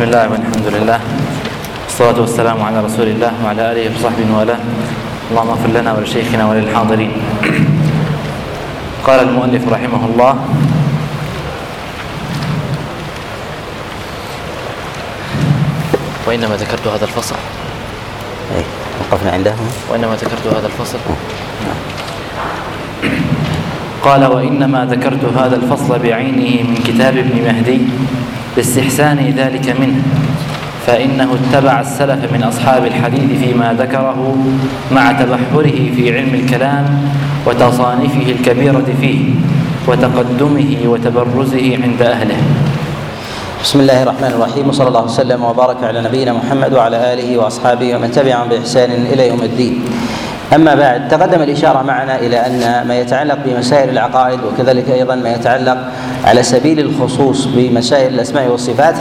بسم الله والحمد لله. والصلاة والسلام على رسول الله وعلى آله وصحبه والاه اللهم اغفر لنا ولشيخنا وللحاضرين. قال المؤلف رحمه الله وإنما ذكرت هذا الفصل. أي وقفنا عنده وإنما ذكرت هذا الفصل. قال وإنما ذكرت هذا الفصل بعينه من كتاب ابن مهدي. لاستحسان ذلك منه فإنه اتبع السلف من أصحاب الحديث فيما ذكره مع تبحره في علم الكلام وتصانيفه الكبيرة فيه وتقدمه وتبرزه عند أهله بسم الله الرحمن الرحيم وصلى الله وسلم وبارك على نبينا محمد وعلى آله وأصحابه ومن تبعهم بإحسان إلى يوم الدين. أما بعد تقدم الإشارة معنا إلى أن ما يتعلق بمسائل العقائد وكذلك أيضا ما يتعلق على سبيل الخصوص بمسائل الأسماء والصفات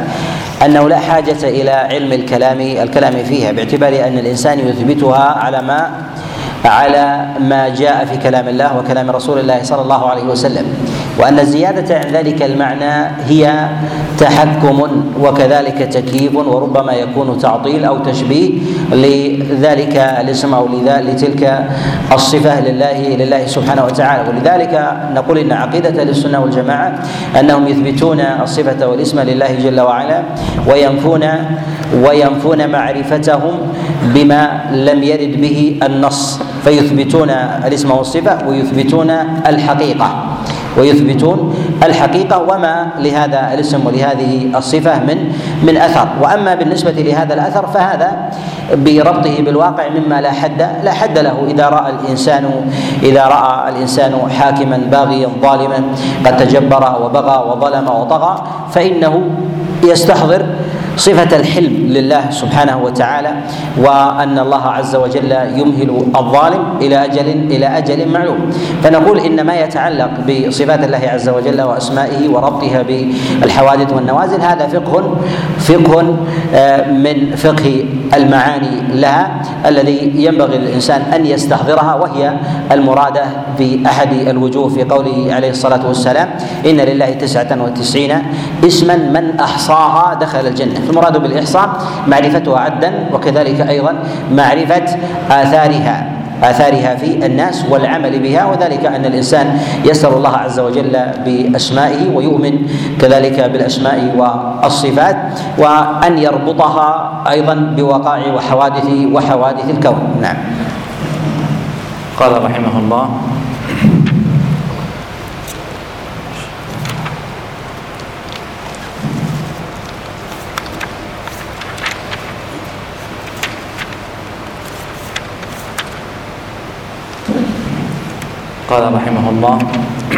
أنه لا حاجة إلى علم الكلام الكلام فيها باعتبار أن الإنسان يثبتها على ما على ما جاء في كلام الله وكلام رسول الله صلى الله عليه وسلم. وأن الزياده عن ذلك المعنى هي تحكم وكذلك تكييف وربما يكون تعطيل أو تشبيه لذلك الاسم أو لتلك الصفة لله لله سبحانه وتعالى. ولذلك نقول إن عقيدة السنة والجماعة أنهم يثبتون الصفة والاسم لله جل وعلا وينفون وينفون معرفتهم بما لم يرد به النص فيثبتون الاسم والصفة ويثبتون الحقيقة. ويثبتون الحقيقة وما لهذا الاسم ولهذه الصفة من من أثر. وأما بالنسبة لهذا الأثر فهذا بربطه بالواقع مما لا حد لا حد له. إذا رأى الإنسان إذا رأى الإنسان حاكما باغيا ظالما قد تجبر وبغى وظلم وطغى فإنه يستحضر صفة الحلم لله سبحانه وتعالى وأن الله عز وجل يمهل الظالم إلى أجل إلى أجل معلوم. فنقول إن ما يتعلق بصفات الله عز وجل وأسمائه وربطها بالحوادث والنوازل هذا فقه فقه آه، من فقه المعاني لها الذي ينبغي للإنسان أن يستحضرها وهي المرادة بأحد الوجوه في قوله عليه الصلاة والسلام إن لله تسعة وتسعين اسما من أحصاها دخل الجنة. المراد بالإحصاء معرفتها عدا وكذلك أيضا معرفة آثارها آثارها في الناس والعمل بها وذلك أن الإنسان يسأل الله عز وجل بأسمائه ويؤمن كذلك بالأسماء والصفات وأن يربطها أيضا بوقائع وحوادث وحوادث الكون. نعم. قال رحمه الله قال رحمه الله.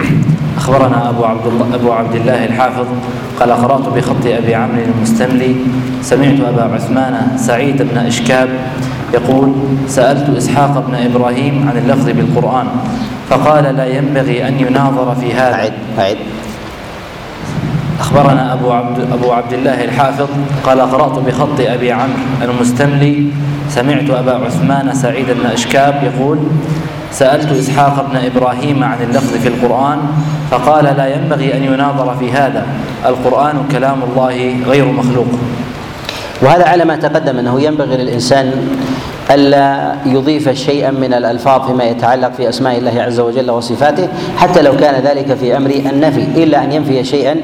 أخبرنا أبو عبد الله أبو عبد الله الحافظ قال قرأت بخط أبي عمرو المستملي. سمعت أبا عثمان سعيد بن إشكاب يقول سألت إسحاق بن إبراهيم عن اللفظ بالقرآن. فقال لا ينبغي أن يناظر في هذا. أعد أعد. أخبرنا أبو عبد أبو عبد الله الحافظ قال قرأت بخط أبي عمرو المستملي. سمعت أبا عثمان سعيد بن إشكاب يقول سألت إسحاق بن إبراهيم عن اللفظ في القرآن فقال لا ينبغي أن يناظر في هذا القرآن كلام الله غير مخلوق. وهذا على ما تقدم أنه ينبغي للإنسان ألا يضيف شيئا من الألفاظ فيما يتعلق في أسماء الله عز وجل وصفاته حتى لو كان ذلك في أمر النفي إلا أن ينفي شيئا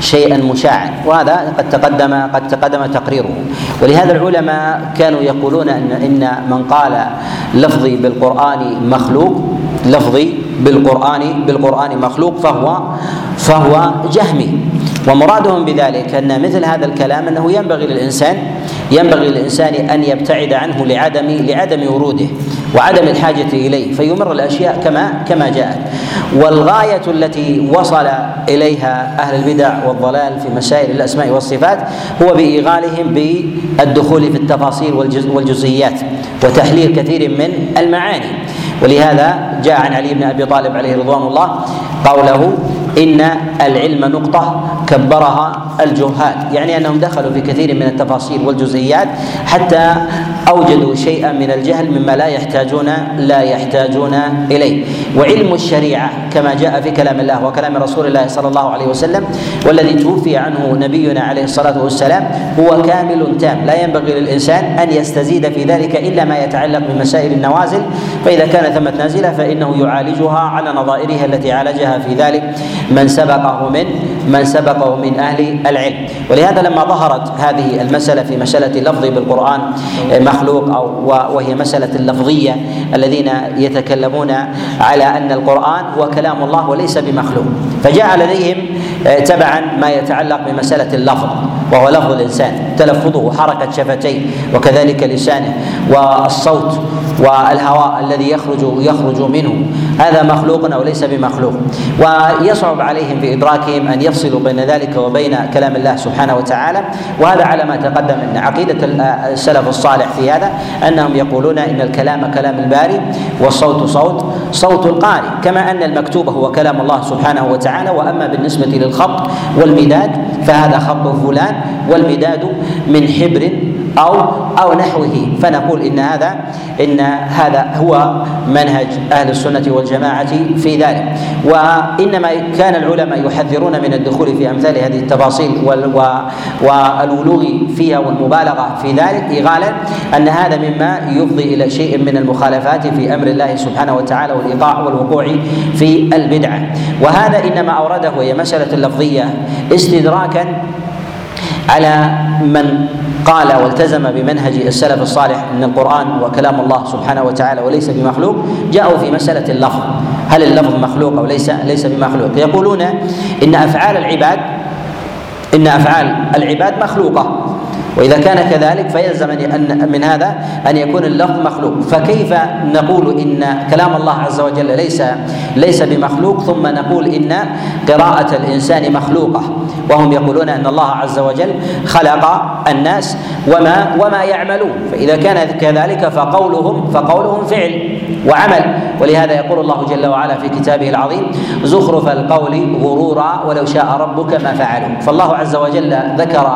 شيئا مشاعا. وهذا قد تقدم قد تقدم تقريره. ولهذا العلماء كانوا يقولون ان إن من قال لفظي بالقرآن مخلوق لفظي بالقران بالقرآن مخلوق فهو فهو جهمي. ومرادهم بذلك أن مثل هذا الكلام أنه ينبغي للإنسان ينبغي للإنسان أن يبتعد عنه لعدم لعدم وروده وعدم الحاجة إليه فيمر الأشياء كما كما جاءت. والغاية التي وصل إليها أهل البدع والضلال في مسائل الأسماء والصفات هو بإيغالهم بالدخول في التفاصيل والجزئيات وتحليل كثير من المعاني. ولهذا جاء عن علي بن أبي طالب عليه رضوان الله قوله إن العلم نقطة كبرها الجهال. يعني أنهم دخلوا في كثير من التفاصيل والجزئيات حتى أوجدوا شيئا من الجهل مما لا يحتاجون لا يحتاجون إليه. وعلم الشريعة كما جاء في كلام الله وكلام رسول الله صلى الله عليه وسلم والذي توفي عنه نبينا عليه الصلاة والسلام هو كامل تام. لا ينبغي للإنسان أن يستزيد في ذلك إلا ما يتعلق بمسائل النوازل. فإذا كان ثمة نازلة فإنه يعالجها على نظائرها التي عالجها في ذلك. من سبقه من من سبقه من أهل العلم. ولهذا لما ظهرت هذه المسألة في مسألة اللفظ بالقرآن مخلوق أو وهي مسألة اللفظية الذين يتكلمون على أن القرآن هو كلام الله وليس بمخلوق. فجاء لديهم تبعا ما يتعلق بمسألة اللفظ وهو لفظ الإنسان. تلفظه حركة شفتيه وكذلك لسانه والصوت والهواء الذي يخرج يخرج منه. هذا مخلوق أو ليس بمخلوق. ويصعب عليهم في ادراكهم أن يفصلوا بين ذلك وبين كلام الله سبحانه وتعالى وهذا على ما تقدم إن عقيدة السلف الصالح في هذا أنهم يقولون إن الكلام كلام الباري والصوت صوت صوت القارئ كما أن المكتوب هو كلام الله سبحانه وتعالى وأما بالنسبة للخط والمداد فهذا خط فلان والمداد من حبر أو أو نحوه. فنقول إن هذا إن هذا هو منهج أهل السنة والجماعة في ذلك. وإنما كان العلماء يحذرون من الدخول في أمثال هذه التفاصيل والولوغ فيها والمبالغة في ذلك إغالا أن هذا مما يفضي إلى شيء من المخالفات في أمر الله سبحانه وتعالى والإيقاع والوقوع في البدعة. وهذا إنما أورده وهي مسألة لفظية استدراكا على من قال والتزم بمنهج السلف الصالح ان القرآن هو كلام الله سبحانه وتعالى وليس بمخلوق جاءوا في مسألة اللفظ. هل اللفظ مخلوق أو ليس؟ ليس بمخلوق. يقولون إن أفعال العباد إن أفعال العباد مخلوقة. وإذا كان كذلك فيلزم ان من هذا أن يكون اللفظ مخلوق. فكيف نقول إن كلام الله عز وجل ليس ليس بمخلوق ثم نقول إن قراءة الإنسان مخلوقة؟ وهم يقولون أن الله عز وجل خلق الناس وما وما يعملون. فإذا كان كذلك فقولهم فقولهم فعل. وعمل. ولهذا يقول الله جل وعلا في كتابه العظيم زخرف القول غرورا ولو شاء ربك ما فعلوا فالله عز وجل ذكر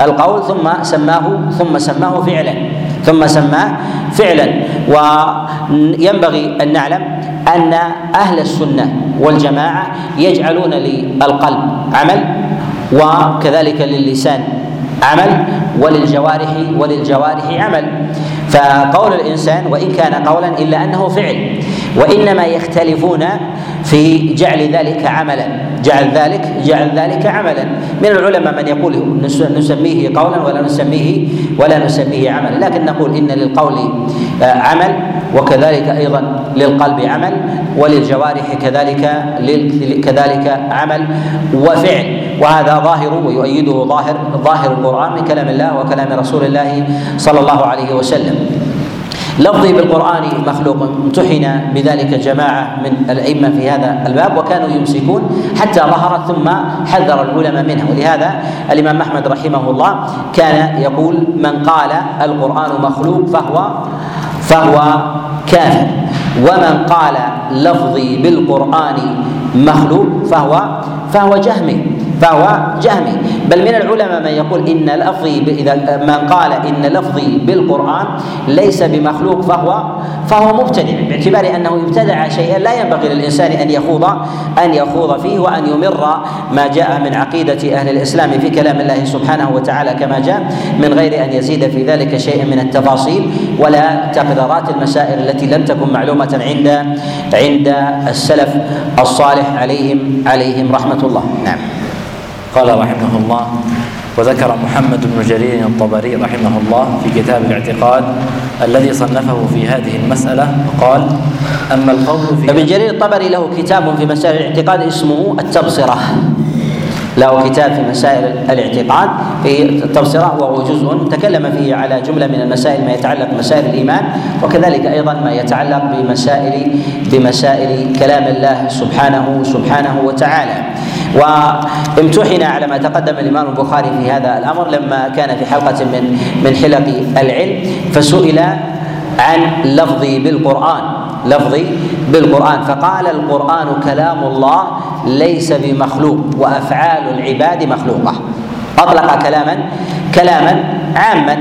القول ثم سماه ثم سماه فعلا ثم سماه فعلا. وينبغي أن نعلم أن أهل السنة والجماعة يجعلون للقلب عمل وكذلك للسان عمل وللجوارح وللجوارح عمل. فقول الإنسان وإن كان قولا إلا أنه فعل وإنما يختلفون في جعل ذلك عملا. جعل ذلك جعل ذلك عملا. من العلماء من يقول نسميه قولا ولا نسميه ولا نسميه عملا. لكن نقول إن للقول آه، عمل وكذلك أيضا للقلب عمل وللجوارح كذلك كذلك عمل وفعل. وهذا ظاهر ويؤيده ظاهر ظاهر القرآن من كلام الله وكلام رسول الله صلى الله عليه وسلم. لفظي بالقرآن مخلوق امتحن بذلك جماعة من الأئمة في هذا الباب وكانوا يمسكون حتى ظهرت ثم حذر العلماء منها. ولهذا الإمام أحمد رحمه الله كان يقول من قال القرآن مخلوق فهو فهو كافر. ومن قال لفظي بالقرآن مخلوق فهو فهو جهمي. فهو جهمي. بل من العلماء من يقول إن لفظي إذا من قال إن لفظي بالقرآن ليس بمخلوق فهو فهو مبتدع باعتبار أنه ابتدع شيئا لا ينبغي للإنسان أن يخوض أن يخوض فيه وأن يمر ما جاء من عقيدة أهل الإسلام في كلام الله سبحانه وتعالى كما جاء من غير أن يزيد في ذلك شيئا من التفاصيل ولا تقديرات المسائل التي لم تكن معلومة عند عند السلف الصالح عليهم عليهم رحمة الله. نعم. قال رحمه الله وذكر محمد بن جرير الطبري رحمه الله في كتاب الاعتقاد الذي صنفه في هذه المسألة وقال أما القول في ابن جرير الطبري له كتاب في مسائل الاعتقاد اسمه التبصرة. له كتاب في مسائل الاعتقاد في التبصرة وهو جزء تكلم فيه على جملة من المسائل ما يتعلق بمسائل الإيمان وكذلك أيضا ما يتعلق بمسائل بمسائل كلام الله سبحانه سبحانه وتعالى. وامتحن على ما تقدم الإمام البخاري في هذا الأمر لما كان في حلقة من من حلق العلم فسئل عن لفظي بالقرآن لفظي بالقرآن فقال القرآن كلام الله ليس بمخلوق وأفعال العباد مخلوقة. أطلق كلاما كلاما عاما.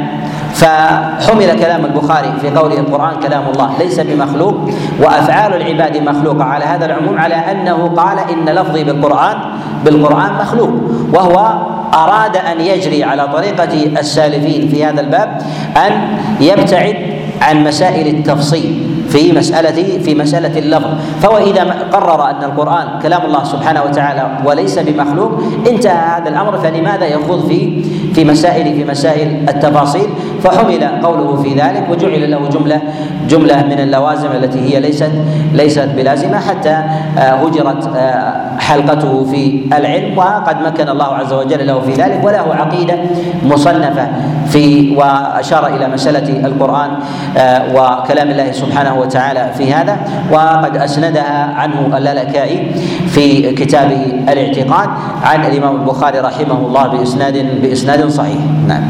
فحمل كلام البخاري في قوله القرآن كلام الله ليس بمخلوق وأفعال العباد مخلوقة. على هذا العموم على أنه قال إن لفظي بالقرآن بالقرآن مخلوق. وهو أراد أن يجري على طريقة السالفين في هذا الباب أن يبتعد عن مسائل التفصيل. في مسألة في مسألة اللفظ. فهو إذا قرر أن القرآن كلام الله سبحانه وتعالى وليس بمخلوق انتهى هذا الأمر فلماذا يخوض في في مسائل في مسائل التفاصيل؟ فحمل قوله في ذلك وجعل له جملة جملة من اللوازم التي هي ليست ليست بلازمة حتى آه، هجرت آه، حلقته في العلم وقد مكن الله عز وجل له في ذلك وله عقيدة مصنفة في وأشار إلى مسألة القرآن آه، وكلام الله سبحانه وتعالى في هذا وقد اسندها عنه اللالكائي في كتابه الاعتقاد عن الإمام البخاري رحمه الله بإسناد بإسناد صحيح. نعم.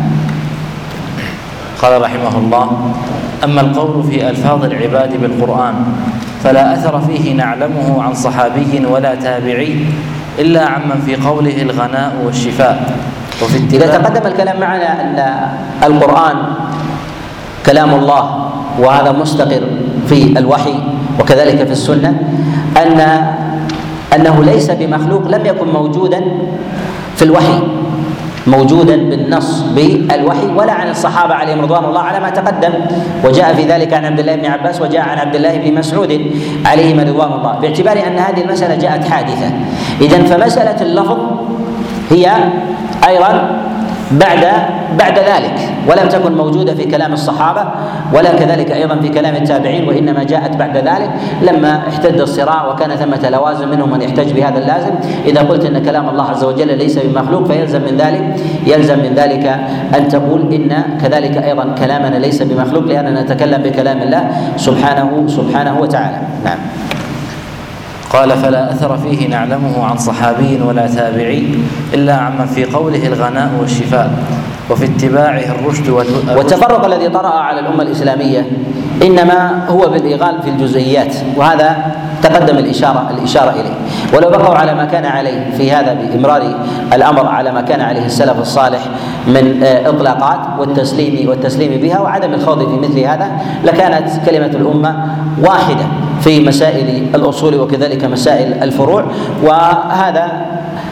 قال رحمه الله أما القول في ألفاظ العباد بالقرآن فلا أثر فيه نعلمه عن صحابي ولا تابعي إلا عمن في قوله الغناء والشفاء. وفي إذا تقدم الكلام معنا أن القرآن كلام الله وهذا مستقر في الوحي وكذلك في السنة أن أنه ليس بمخلوق لم يكن موجودا في الوحي. موجودا بالنص بالوحي ولا عن الصحابة عليهم رضوان الله على ما تقدم. وجاء في ذلك عن عبد الله بن عباس وجاء عن عبد الله بن مسعود عليهما رضوان الله. باعتبار أن هذه المسألة جاءت حادثة. اذا فمسألة اللفظ هي أيضا بعد بعد ذلك ولم تكن موجودة في كلام الصحابة ولا كذلك أيضا في كلام التابعين وإنما جاءت بعد ذلك لما احتد الصراع وكان ثمة لوازم منهم من يحتج بهذا اللازم. إذا قلت إن كلام الله عز وجل ليس بمخلوق فيلزم من ذلك يلزم من ذلك أن تقول إن كذلك أيضا كلامنا ليس بمخلوق لأننا نتكلم بكلام الله سبحانه سبحانه وتعالى. نعم. قال فلا أثر فيه نعلمه عن صحابي ولا تابعي إلا عمن في قوله الغناء والشفاء. وفي اتباعه الرشد والتفرق الذي طرأ على الأمة الإسلامية إنما هو بالاغال في الجزئيات وهذا تقدم الاشاره الإشارة إليه. ولو بقوا على ما كان عليه في هذا بإمرار الأمر على ما كان عليه السلف الصالح من آه، إطلاقات والتسليم والتسليم بها وعدم الخوض في مثل هذا لكانت كلمة الأمة واحدة في مسائل الأصول وكذلك مسائل الفروع وهذا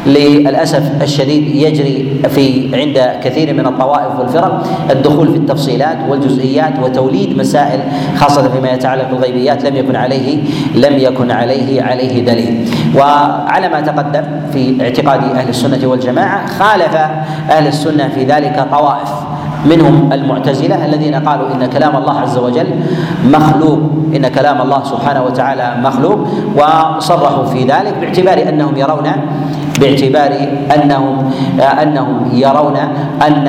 للأسف الشديد يجري في عند كثير من الطوائف والفرق الدخول في التفصيلات والجزئيات وتوليد مسائل خاصة فيما يتعلق بالغيبيات لم يكن عليه لم يكن عليه عليه دليل. وعلى ما تقدم في اعتقاد أهل السنة والجماعة خالف أهل السنة في ذلك طوائف منهم المعتزلة الذين قالوا إن كلام الله عز وجل مخلوق إن كلام الله سبحانه وتعالى مخلوق وصرحوا في ذلك باعتبار أنهم يرون باعتبار أنهم أنهم يرون أن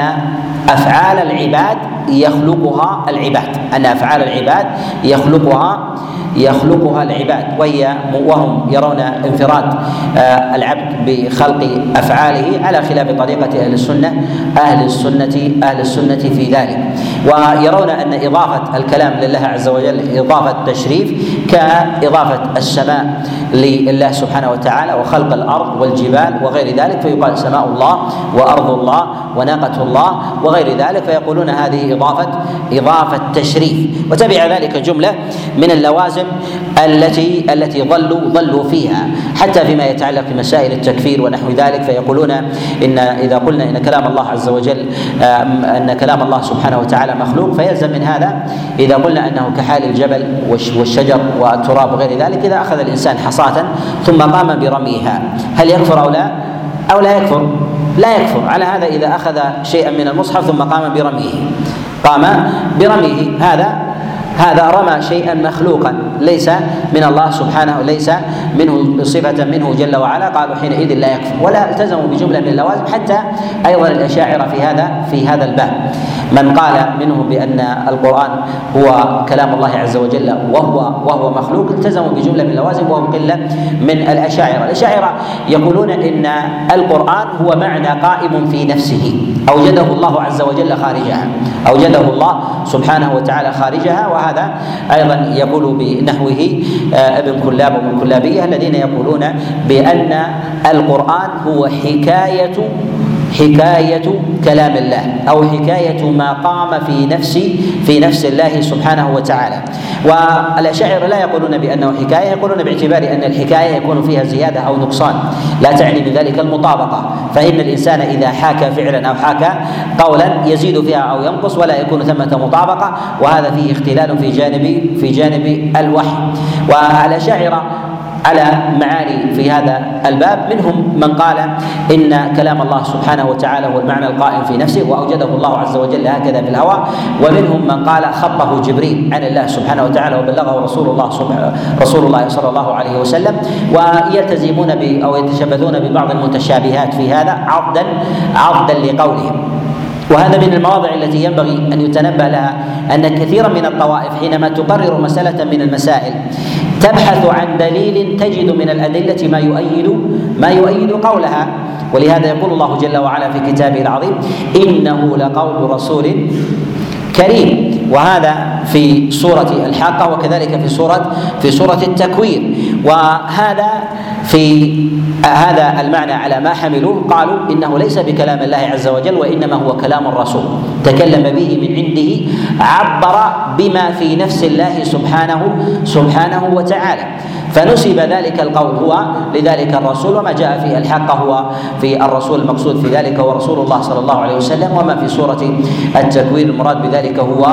أفعال العباد يخلقها العباد. أن أفعال العباد يخلقها يخلقها العباد وهي وهم يرون انفراد آه، العبد بخلق أفعاله على خلاف طريقة أهل السنة أهل السنة أهل السنة في ذلك. ويرون أن إضافة الكلام لله عز وجل إضافة تشريف كإضافة السماء لله سبحانه وتعالى وخلق الأرض والجبال وغير ذلك. فيقال سماء الله وأرض الله وناقة الله وغير ذلك. فيقولون هذه إضافة إضافة تشريف. وتبع ذلك جملة من اللوازم التي التي ضلوا ضلوا فيها. حتى فيما يتعلق بمسائل التكفير ونحو ذلك فيقولون إن إذا قلنا إن كلام الله عز وجل أن كلام الله سبحانه وتعالى مخلوق فيلزم من هذا إذا قلنا أنه كحال الجبل والشجر والتراب وغير ذلك إذا أخذ الإنسان حصاة ثم قام برميها. هل يكفر أو لا؟ أو لا يكفر؟ لا يكفر. على هذا إذا أخذ شيئا من المصحف ثم قام برميه. قام برميه. هذا هذا رمى شيئا مخلوقا. ليس من الله سبحانه ليس منه صفة منه جل وعلا. قالوا حينئذ لا يكفر. ولا التزموا بجملة من اللوازم حتى أيضا الأشاعرة في هذا في هذا الباب. من قال منهم بأن القرآن هو كلام الله عز وجل وهو وهو مخلوق التزموا بجملة من اللوازم وهم قلة من الأشاعرة، الأشاعرة يقولون إن القرآن هو معنى قائم في نفسه. أوجده الله عز وجل خارجها. أوجده الله سبحانه وتعالى خارجها وهذا أيضا يقول بنحوه آه، ابن كلاب وابن كلابية الذين يقولون بأن القرآن هو حكاية حكاية كلام الله أو حكاية ما قام في نفس في نفس الله سبحانه وتعالى. والأشاعرة لا يقولون بأنه حكاية يقولون باعتبار أن الحكاية يكون فيها زيادة أو نقصان. لا تعني بذلك المطابقة. فإن الإنسان إذا حاكى فعلا أو حاكى قولا يزيد فيها أو ينقص ولا يكون ثمة مطابقة. وهذا فيه اختلال في جانب في جانب الوحي. والأشاعرة على معاني في هذا الباب. منهم من قال إن كلام الله سبحانه وتعالى هو المعنى القائم في نفسه وأوجده الله عز وجل هكذا في الهوى. ومنهم من قال خطه جبريل عن الله سبحانه وتعالى وبلغه رسول الله رسول الله صلى الله عليه وسلم. ويلتزمون أو يتشبثون ببعض المتشابهات في هذا عضدا عضدا لقولهم. وهذا من المواضع التي ينبغي أن يتنبه لها أن كثيرا من الطوائف حينما تقرر مسألة من المسائل تبحث عن دليل تجد من الأدلة ما يؤيد ما يؤيد قولها. ولهذا يقول الله جل وعلا في كتابه العظيم إنه لقول رسول كريم. وهذا في سورة الحاقة وكذلك في سورة في سورة التكوير. وهذا في هذا المعنى على ما حملوه. قالوا إنه ليس بكلام الله عز وجل وإنما هو كلام الرسول. تكلم به من عنده عبر بما في نفس الله سبحانه سبحانه وتعالى. فنسب ذلك القول هو لذلك الرسول وما جاء في الحق هو في الرسول المقصود في ذلك هو رسول الله صلى الله عليه وسلم وما في سورة التكوير المراد بذلك هو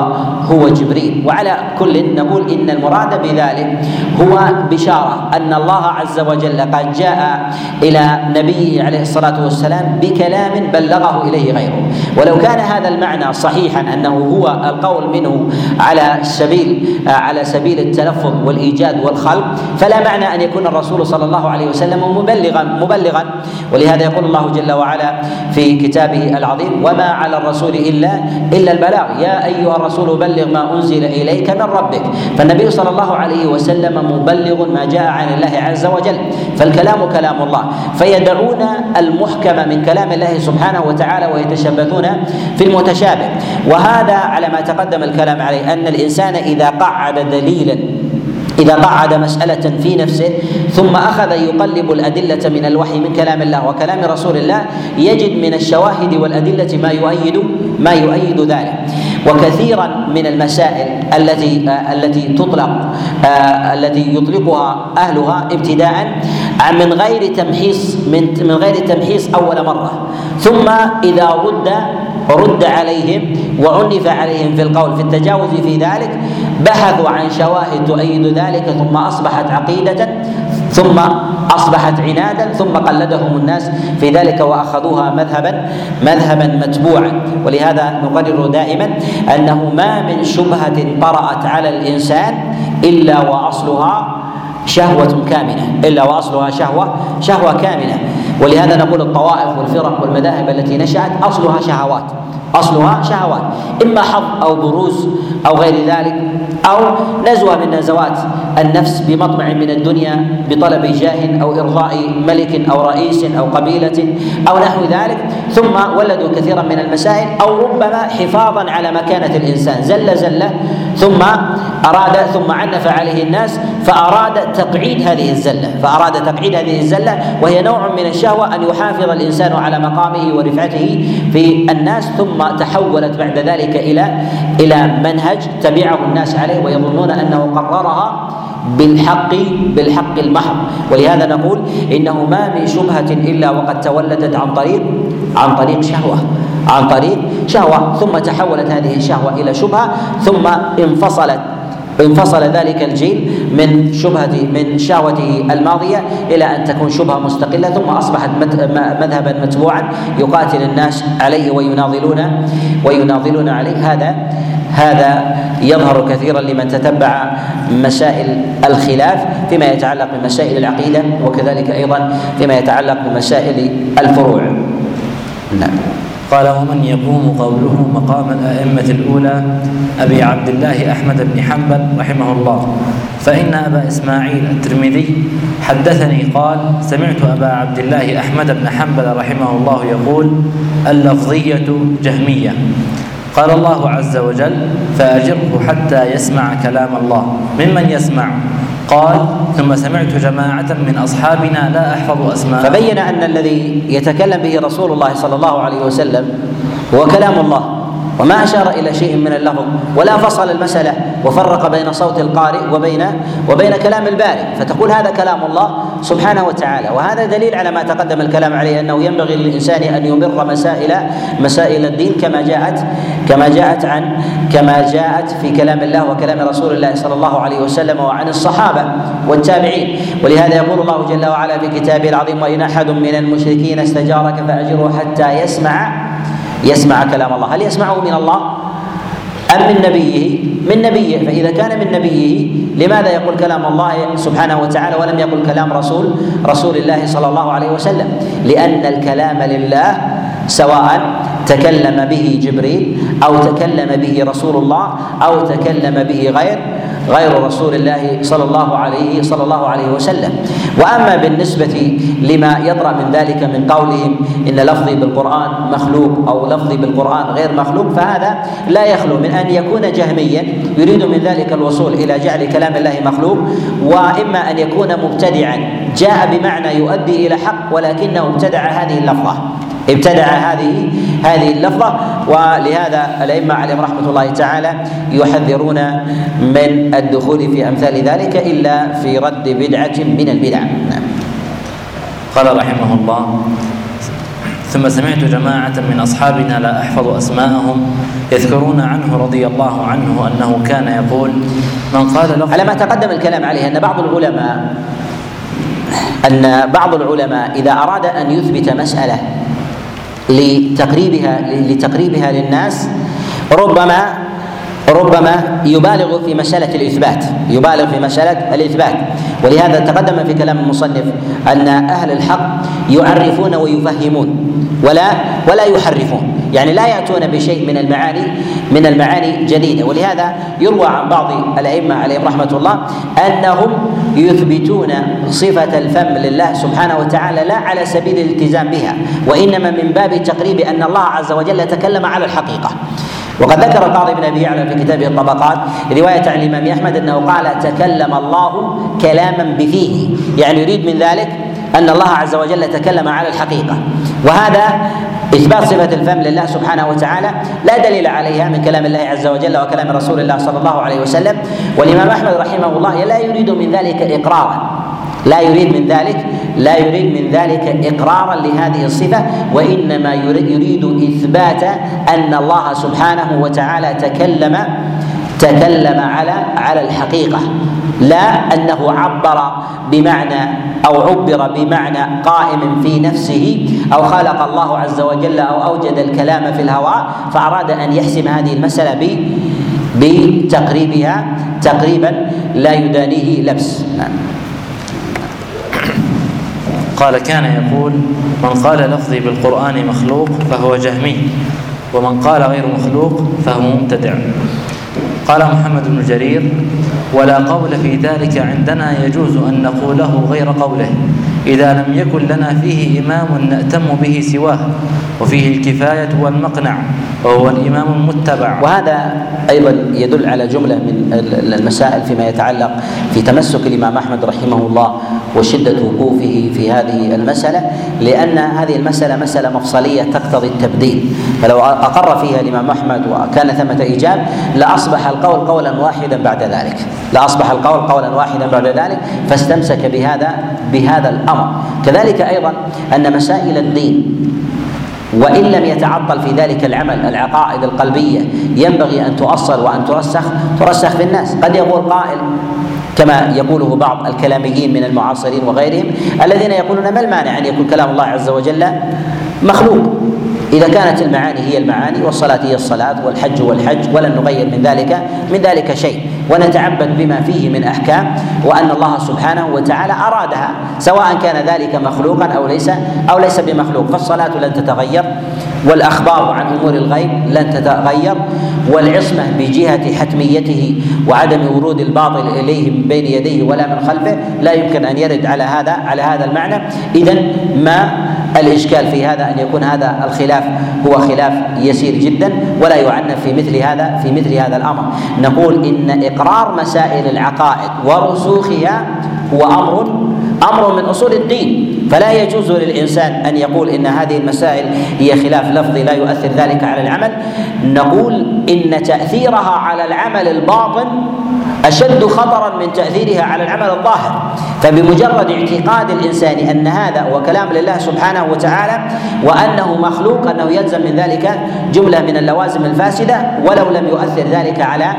هو جبريل. وعلى كل نقول إن المراد بذلك هو بشارة أن الله عز وجل قد جاء إلى نبيه عليه الصلاة والسلام بكلام بلغه إليه غيره. ولو كان هذا المعنى صحيحا أنه هو القول منه على سبيل على سبيل التلفظ والإيجاد والخلق فلا معنى أن يكون الرسول صلى الله عليه وسلم مبلغا مبلغا. ولهذا يقول الله جل وعلا في كتابه العظيم وما على الرسول إلا إلا البلاغ. يا أيها الرسول بلغ ما أنزل إليك من ربك. فالنبي صلى الله عليه وسلم مبلغ ما جاء عن الله عز وجل. فالكلام كلام الله. فيدعون المحكم من كلام الله سبحانه وتعالى ويتشبثون في المتشابه. وهذا على ما تقدم الكلام عليه أن الإنسان إذا قعد دليلا إذا قعد مسألة في نفسه ثم أخذ يقلب الأدلة من الوحي من كلام الله وكلام رسول الله يجد من الشواهد والأدلة ما يؤيد ما يؤيد ذلك. وكثيرا من المسائل التي آه التي تطلق آه التي يطلقها أهلها ابتداء من غير تمحيص من من غير تمحيص أول مرة. ثم إذا رد رد عليهم وعنف عليهم في القول في التجاوز في ذلك بحثوا عن شواهد تؤيد ذلك ثم أصبحت عقيدة ثم أصبحت عنادا ثم قلدهم الناس في ذلك وأخذوها مذهبا مذهبا متبوعا. ولهذا نقرر دائما أنه ما من شبهة طرأت على الإنسان إلا وأصلها شهوة كامنة إلا وأصلها شهوة شهوة كامنة. ولهذا نقول الطوائف والفرق والمذاهب التي نشأت أصلها شهوات أصلها شهوات. إما حظ أو بروز أو غير ذلك أو نزوه من نزوات النفس بمطمع من الدنيا بطلب جاه أو إرضاء ملك أو رئيس أو قبيلة أو نحو ذلك. ثم ولدوا كثيرا من المسائل أو ربما حفاظا على مكانة الإنسان. زل زله ثم أراد ثم عنف عليه الناس فأراد تقعيد هذه الزلة. فأراد تقعيد هذه الزلة وهي نوع من الشهوة أن يحافظ الإنسان على مقامه ورفعته في الناس ثم تحولت بعد ذلك إلى إلى منهج تبعه الناس عليه ويظنون أنه قررها بالحق بالحق المحض ولهذا نقول إنه ما من شبهة إلا وقد تولدت عن طريق عن طريق شهوة عن طريق شهوة. ثم تحولت هذه الشهوة إلى شبهة ثم انفصلت انفصل ذلك الجيل من شبهة من شهوته الماضية إلى أن تكون شبهة مستقلة. ثم أصبحت مذهبا متبوعا يقاتل الناس عليه ويناضلون ويناضلون عليه. هذا هذا يظهر كثيرا لمن تتبع مسائل الخلاف فيما يتعلق بمسائل العقيدة وكذلك أيضا فيما يتعلق بمسائل الفروع. نعم. قال ومن يقوم قوله مقام الأئمة الأولى أبي عبد الله أحمد بن حنبل رحمه الله فإن أبا إسماعيل الترمذي حدثني قال سمعت أبا عبد الله أحمد بن حنبل رحمه الله يقول اللفظية جهمية قال الله عز وجل فأجره حتى يسمع كلام الله. ممن يسمع؟ قال ثم سمعت جماعة من أصحابنا لا أحفظ أسماء فبين أن الذي يتكلم به رسول الله صلى الله عليه وسلم هو كلام الله وما أشار إلى شيء من اللفظ ولا فصل المسألة. وفرق بين صوت القارئ وبين وبين كلام الباري فتقول هذا كلام الله سبحانه وتعالى. وهذا دليل على ما تقدم الكلام عليه أنه ينبغي للإنسان أن يمر مسائل مسائل الدين كما جاءت كما جاءت عن كما جاءت في كلام الله وكلام رسول الله صلى الله عليه وسلم وعن الصحابة والتابعين. ولهذا يقول الله جل وعلا في كتابه العظيم وإن أحد من المشركين استجارك فأجره حتى يسمع يسمع كلام الله. هل يسمعه من الله أم من نبيه؟ من نبيه فإذا كان من نبيه لماذا يقول كلام الله سبحانه وتعالى ولم يقل كلام رسول رسول الله صلى الله عليه وسلم؟ لأن الكلام لله سواء تكلم به جبريل أو تكلم به رسول الله أو تكلم به غير غير رسول الله صلى الله عليه صلى الله عليه وسلم. وأما بالنسبة لما يطرأ من ذلك من قولهم إن لفظي بالقرآن مخلوق أو لفظي بالقرآن غير مخلوق فهذا لا يخلو من أن يكون جهميا. يريد من ذلك الوصول إلى جعل كلام الله مخلوق وإما أن يكون مبتدعا. جاء بمعنى يؤدي إلى حق ولكنه ابتدع هذه اللفظة. ابتدع هذه هذه اللفظة ولهذا الأئمة عليهم رحمة الله تعالى يحذرون من الدخول في أمثال ذلك إلا في رد بدعة من البدع نعم. قال رحمه الله ثم سمعت جماعة من أصحابنا لا أحفظ أسماءهم يذكرون عنه رضي الله عنه أنه كان يقول من قال لفظ على ما تقدم الكلام عليه أن بعض العلماء أن بعض العلماء إذا أراد أن يثبت مسألة لتقريبها لتقريبها للناس. ربما ربما يبالغ في مسألة الإثبات يبالغ في مسألة الإثبات. ولهذا تقدم في كلام المصنف أن أهل الحق يعرفون ويفهمون ولا ولا يحرفون. يعني لا يأتون بشيء من المعاني من المعاني جديدة. ولهذا يروى عن بعض الأئمة عليهم رحمة الله أنهم يثبتون صفة الفم لله سبحانه وتعالى لا على سبيل الالتزام بها وإنما من باب تقريب أن الله عز وجل تكلم على الحقيقة. وقد ذكر القاضي ابن أبي يعلى في كتابه الطبقات رواية عن الإمام أحمد أنه قال تكلم الله كلاما بفيه يعني يريد من ذلك أن الله عز وجل تكلم على الحقيقة. وهذا إثبات صفة الفم لله سبحانه وتعالى لا دليل عليها من كلام الله عز وجل وكلام رسول الله صلى الله عليه وسلم. والإمام أحمد رحمه الله لا يريد من ذلك إقرارا. لا يريد من ذلك لا يريد من ذلك إقرارا لهذه الصفة وإنما يريد إثبات أن الله سبحانه وتعالى تكلم تكلم على على الحقيقة لا أنه عبر بمعنى أو عبر بمعنى قائم في نفسه أو خلق الله عز وجل أو أوجد الكلام في الهواء فأراد أن يحسم هذه المسألة بتقريبها تقريبا لا يدانيه لبس نعم. قال كان يقول من قال لفظي بالقرآن مخلوق فهو جهمي ومن قال غير مخلوق فهو مبتدع قال محمد بن جرير ولا قول في ذلك عندنا يجوز أن نقوله غير قوله إذا لم يكن لنا فيه إمام نأتم به سواه وفيه الكفاية والمقنع وهو الإمام المتبع. وهذا أيضا يدل على جملة من المسائل فيما يتعلق في تمسك الإمام أحمد رحمه الله وشدة وقوفه في هذه المسألة لأن هذه المسألة مسألة مفصلية تقتضي التبديل. فلو أقر فيها الإمام أحمد وكان ثمة إيجاب لأصبح القول قولا واحدا بعد ذلك. لأصبح القول قولا واحدا بعد ذلك فاستمسك بهذا بهذا الأمر. كذلك أيضا أن مسائل الدين وإن لم يتعطل في ذلك العمل العقائد القلبية ينبغي أن تؤصل وأن ترسخ. ترسخ في الناس. قد يقول قائل كما يقوله بعض الكلاميين من المعاصرين وغيرهم الذين يقولون ما المانع أن يكون كلام الله عز وجل مخلوق؟ إذا كانت المعاني هي المعاني والصلاة هي الصلاة والحج والحج ولن نغير من ذلك من ذلك شيء. ونتعبد بما فيه من أحكام وأن الله سبحانه وتعالى أرادها سواء كان ذلك مخلوقا أو ليس أو ليس بمخلوق. فالصلاة لن تتغير والأخبار عن أمور الغيب لن تتغير والعصمة بجهة حتميته وعدم ورود الباطل اليه من بين يديه ولا من خلفه لا يمكن أن يرد على هذا على هذا المعنى. اذا ما الإشكال في هذا أن يكون هذا الخلاف هو خلاف يسير جدا ولا يعنف في مثل هذا في مثل هذا الأمر. نقول إن إقرار مسائل العقائد ورسوخها هو أمر أمر من أصول الدين. فلا يجوز للإنسان أن يقول إن هذه المسائل هي خلاف لفظي لا يؤثر ذلك على العمل. نقول إن تأثيرها على العمل الباطن أشد خطرا من تأثيرها على العمل الظاهر. فبمجرد اعتقاد الإنسان أن هذا هو كلام لله سبحانه وتعالى وأنه مخلوق أنه يلزم من ذلك جملة من اللوازم الفاسدة ولو لم يؤثر ذلك على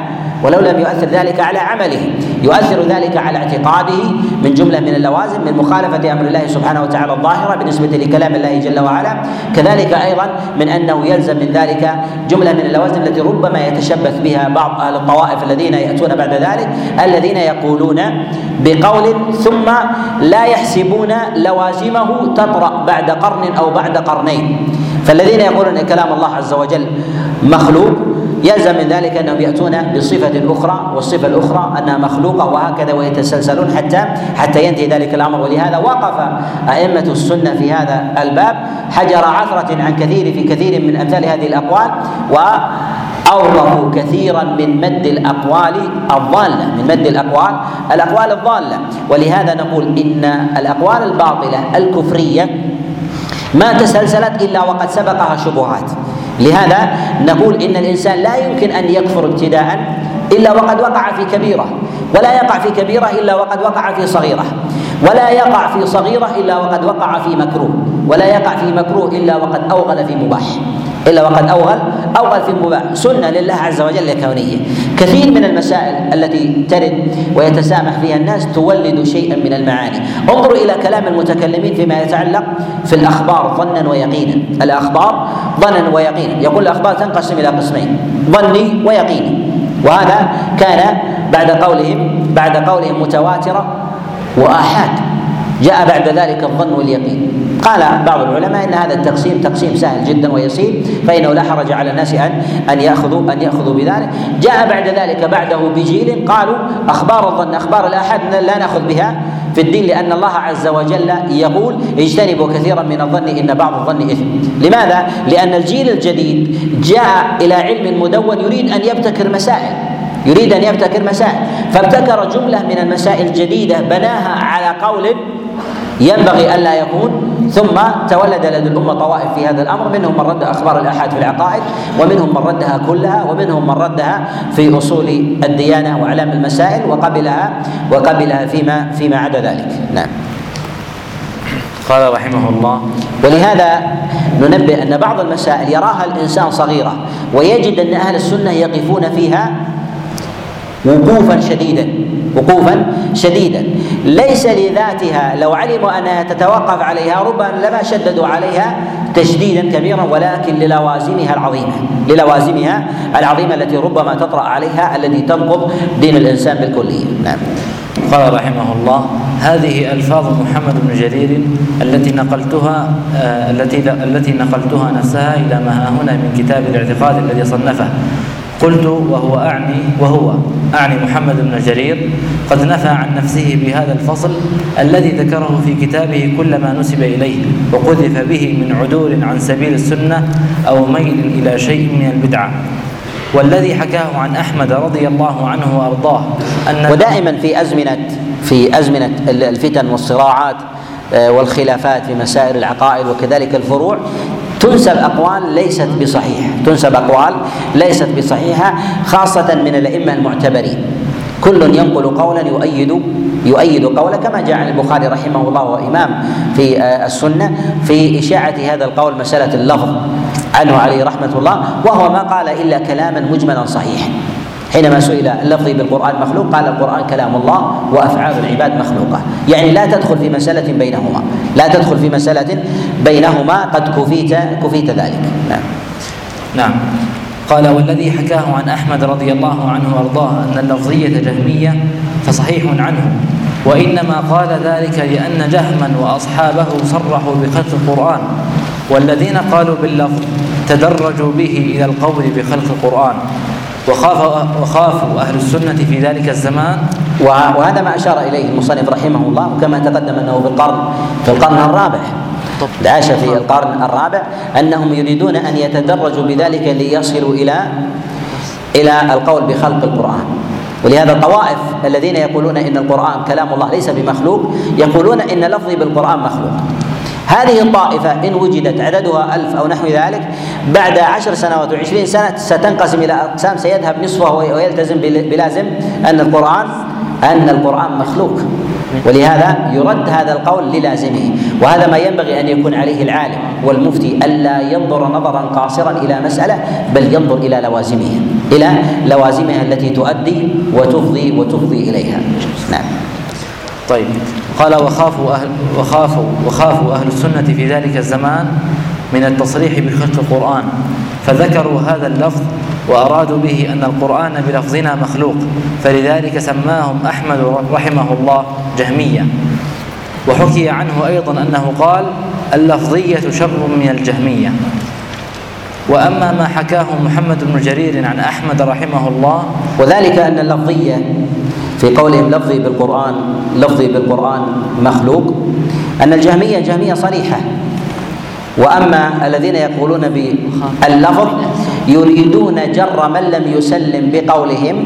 ولو لم يؤثر ذلك على عمله. يؤثر ذلك على اعتقاده من جملة من اللوازم من مخالفة أمر الله سبحانه وتعالى الظاهرة بالنسبة لكلام الله جل وعلا. كذلك أيضا من أنه يلزم من ذلك جملة من اللوازم التي ربما يتشبث بها بعض أهل الطوائف الذين يأتون بعد ذلك الذين يقولون بقول ثم لا يحسبون لوازمه تطرأ بعد قرن أو بعد قرنين. فالذين يقولون إن كلام الله عز وجل مخلوق يلزم من ذلك أنهم يأتون بصفة أخرى والصفة الأخرى أنها مخلوقة وهكذا ويتسلسلون حتى حتى ينتهي ذلك الأمر. ولهذا وقف أئمة السنة في هذا الباب حجر عثرة عن كثير في كثير من أمثال هذه الأقوال و أوضحوا كثيرا من مد الأقوال الضالة من مد الأقوال الأقوال الضالة. ولهذا نقول إن الأقوال الباطلة الكفرية ما تسلسلت إلا وقد سبقها شبهات. لهذا نقول إن الإنسان لا يمكن أن يكفر ابتداء إلا وقد وقع في كبيرة ولا يقع في كبيرة إلا وقد وقع في صغيرة ولا يقع في صغيرة إلا وقد وقع في مكروه ولا يقع في مكروه إلا وقد أوغل في مباح. إلا وقد أوغل أوغل في مباح سنة لله عز وجل كونية. كثير من المسائل التي ترد ويتسامح فيها الناس تولد شيئا من المعاني. انظروا إلى كلام المتكلمين فيما يتعلق في الأخبار ظنا ويقينا. الأخبار ظنا ويقينا. يقول الأخبار تنقسم إلى قسمين ظني ويقيني. وهذا كان بعد قولهم بعد قولهم متواترة وآحاد. جاء بعد ذلك الظن واليقين. قال بعض العلماء إن هذا التقسيم تقسيم سهل جدا ويسير فإنه لا حرج على الناس ان أن ياخذوا أن يأخذوا بذلك. جاء بعد ذلك بعده بجيل قالوا أخبار الظن أخبار الآحاد لا نأخذ بها في الدين لأن الله عز وجل يقول اجتنبوا كثيرا من الظن إن بعض الظن إثم. لماذا؟ لأن الجيل الجديد جاء إلى علم مدون يريد أن يبتكر مسائل. يريد أن يبتكر مسائل. فابتكر جملة من المسائل الجديدة بناها على قول ينبغي الا يكون. ثم تولد لدى الأمة طوائف في هذا الأمر. منهم من رد أخبار الآحاد في العقائد ومنهم من ردها كلها ومنهم من ردها في أصول الديانة وأعلام المسائل وقبلها وقبلها فيما فيما عدا ذلك. نعم. قال رحمه الله ولهذا ننبه أن بعض المسائل يراها الإنسان صغيرة ويجد أن أهل السنة يقفون فيها وقوفا شديدا. وقوفا شديدا. ليس لذاتها لو علموا أنها تتوقف عليها ربما لما شددوا عليها تشديدا كبيرا ولكن للوازمها العظيمة للوازمها العظيمة التي ربما تطرأ عليها التي تنقض دين الإنسان بالكلية. نعم. قال رحمه الله هذه ألفاظ محمد بن جرير التي نقلتها آه التي التي نقلتها نفسها إلى ما هنا من كتاب الاعتقاد الذي صنفه. قلت وهو أعني وهو أعني محمد بن جرير قد نفى عن نفسه بهذا الفصل الذي ذكره في كتابه كل ما نسب إليه وقذف به من عدول عن سبيل السنة أو ميل إلى شيء من البدعة والذي حكاه عن أحمد رضي الله عنه وأرضاه أن ودائما في أزمنة في أزمنة الفتن والصراعات آه، والخلافات في مسائل العقائد وكذلك الفروع تنسب أقوال ليست بصحيحه تنسب أقوال ليست بصحيحة خاصة من الأئمة المعتبرين. كل ينقل قولا يؤيد يؤيد قوله كما جاء عن البخاري رحمه الله وإمام في آه، السنة في إشاعة هذا القول مسألة اللفظ. عنه عليه رحمة الله وهو ما قال إلا كلاما مجملا صحيحا. حينما سئل اللفظ بالقرآن مخلوق قال القرآن كلام الله وأفعال العباد مخلوقة. يعني لا تدخل في مسألة بينهما. لا تدخل في مسألة بينهما قد كفيت كفيت ذلك. نعم. نعم. قال والذي حكاه عن أحمد رضي الله عنه وأرضاه أن اللفظية جهمية فصحيح عنه وإنما قال ذلك لأن جهما وأصحابه صرحوا بخط القرآن والذين قالوا باللفظ تدرجوا به إلى القول بخلق القرآن. وخاف وخافوا أهل السنة في ذلك الزمان. وهذا ما أشار إليه المصنف رحمه الله كما تقدم أنه في القرن في القرن الرابع. عاش في القرن الرابع أنهم يريدون أن يتدرجوا بذلك ليصلوا إلى إلى القول بخلق القرآن. ولهذا الطوائف الذين يقولون إن القرآن كلام الله ليس بمخلوق يقولون إن لفظي بالقرآن مخلوق. هذه الطائفة إن وجدت عددها ألف أو نحو ذلك بعد عشر سنوات وعشرين سنة ستنقسم إلى أقسام سيذهب نصفه ويلتزم بلازم أن القرآن أن القرآن مخلوق. ولهذا يرد هذا القول للازمه. وهذا ما ينبغي أن يكون عليه العالم والمفتي ألا ينظر نظرا قاصرا إلى مسألة بل ينظر إلى لوازمها إلى لوازمها التي تؤدي وتفضي وتفضي إليها. نعم. طيب. قال وخافوا أهل وخافوا وخافوا أهل السنة في ذلك الزمان من التصريح بخلق القرآن فذكروا هذا اللفظ وأرادوا به أن القرآن بلفظنا مخلوق فلذلك سماهم أحمد رحمه الله جهمية. وحكي عنه أيضا أنه قال اللفظية شر من الجهمية. وأما ما حكاه محمد بن جرير عن أحمد رحمه الله وذلك أن اللفظية في قولهم لفظي بالقرآن لفظي بالقرآن مخلوق أن الجهمية جهمية صريحة. وأما الذين يقولون باللفظ يريدون جر من لم يسلم بقولهم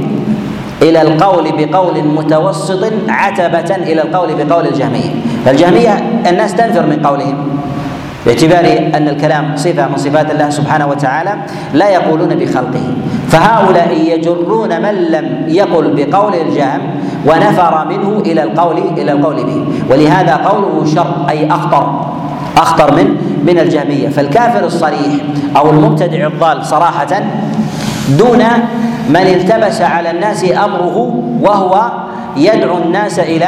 إلى القول بقول متوسط عتبة إلى القول بقول الجهمية. فالجهمية الناس تنفر من قولهم باعتبار أن الكلام صفة من صفات الله سبحانه وتعالى لا يقولون بخلقه. فهؤلاء يجرون من لم يقل بقول الجهم ونفر منه إلى القول إلى القول به. ولهذا قوله شر أي أخطر أخطر من من الجهمية. فالكافر الصريح أو المبتدع الضال صراحة دون من التبس على الناس أمره وهو يدعو الناس إلى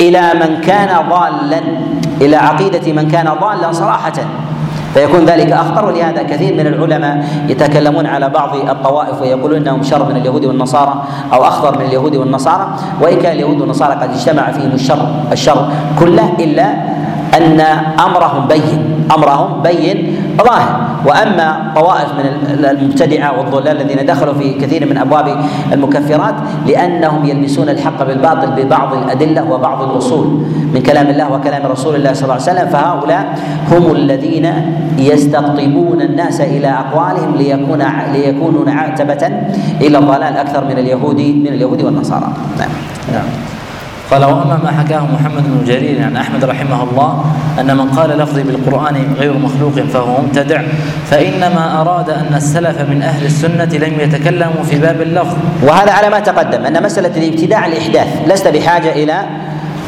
إلى من كان ضالا إلى عقيدة من كان ضالا صراحة. فيكون ذلك أخطر ولهذا كثير من العلماء يتكلمون على بعض الطوائف ويقولون إنهم شر من اليهود والنصارى أو اخطر من اليهود والنصارى وإن كان اليهود والنصارى قد اجتمع فيهم الشر الشر كله إلا أن أمرهم بين أمرهم بين ظاهر وأما طوائف من المبتدعة والضلال الذين دخلوا في كثير من أبواب المكفرات لأنهم يلبسون الحق بالباطل ببعض الأدلة وبعض الأصول من كلام الله وكلام رسول الله صلى الله عليه وسلم. فهؤلاء هم الذين يستقطبون الناس إلى أقوالهم ليكون ليكونوا عتبه إلى الضلال أكثر من اليهود من اليهود والنصارى. نعم. نعم. قال وأما ما حكاه محمد بن جرير عن أحمد رحمه الله أن من قال لفظي بالقرآن غير مخلوق فهو مبتدع فإنما أراد أن السلف من أهل السنة لم يتكلموا في باب اللفظ. وهذا على ما تقدم أن مسألة الابتداع الاحداث لست بحاجة إلى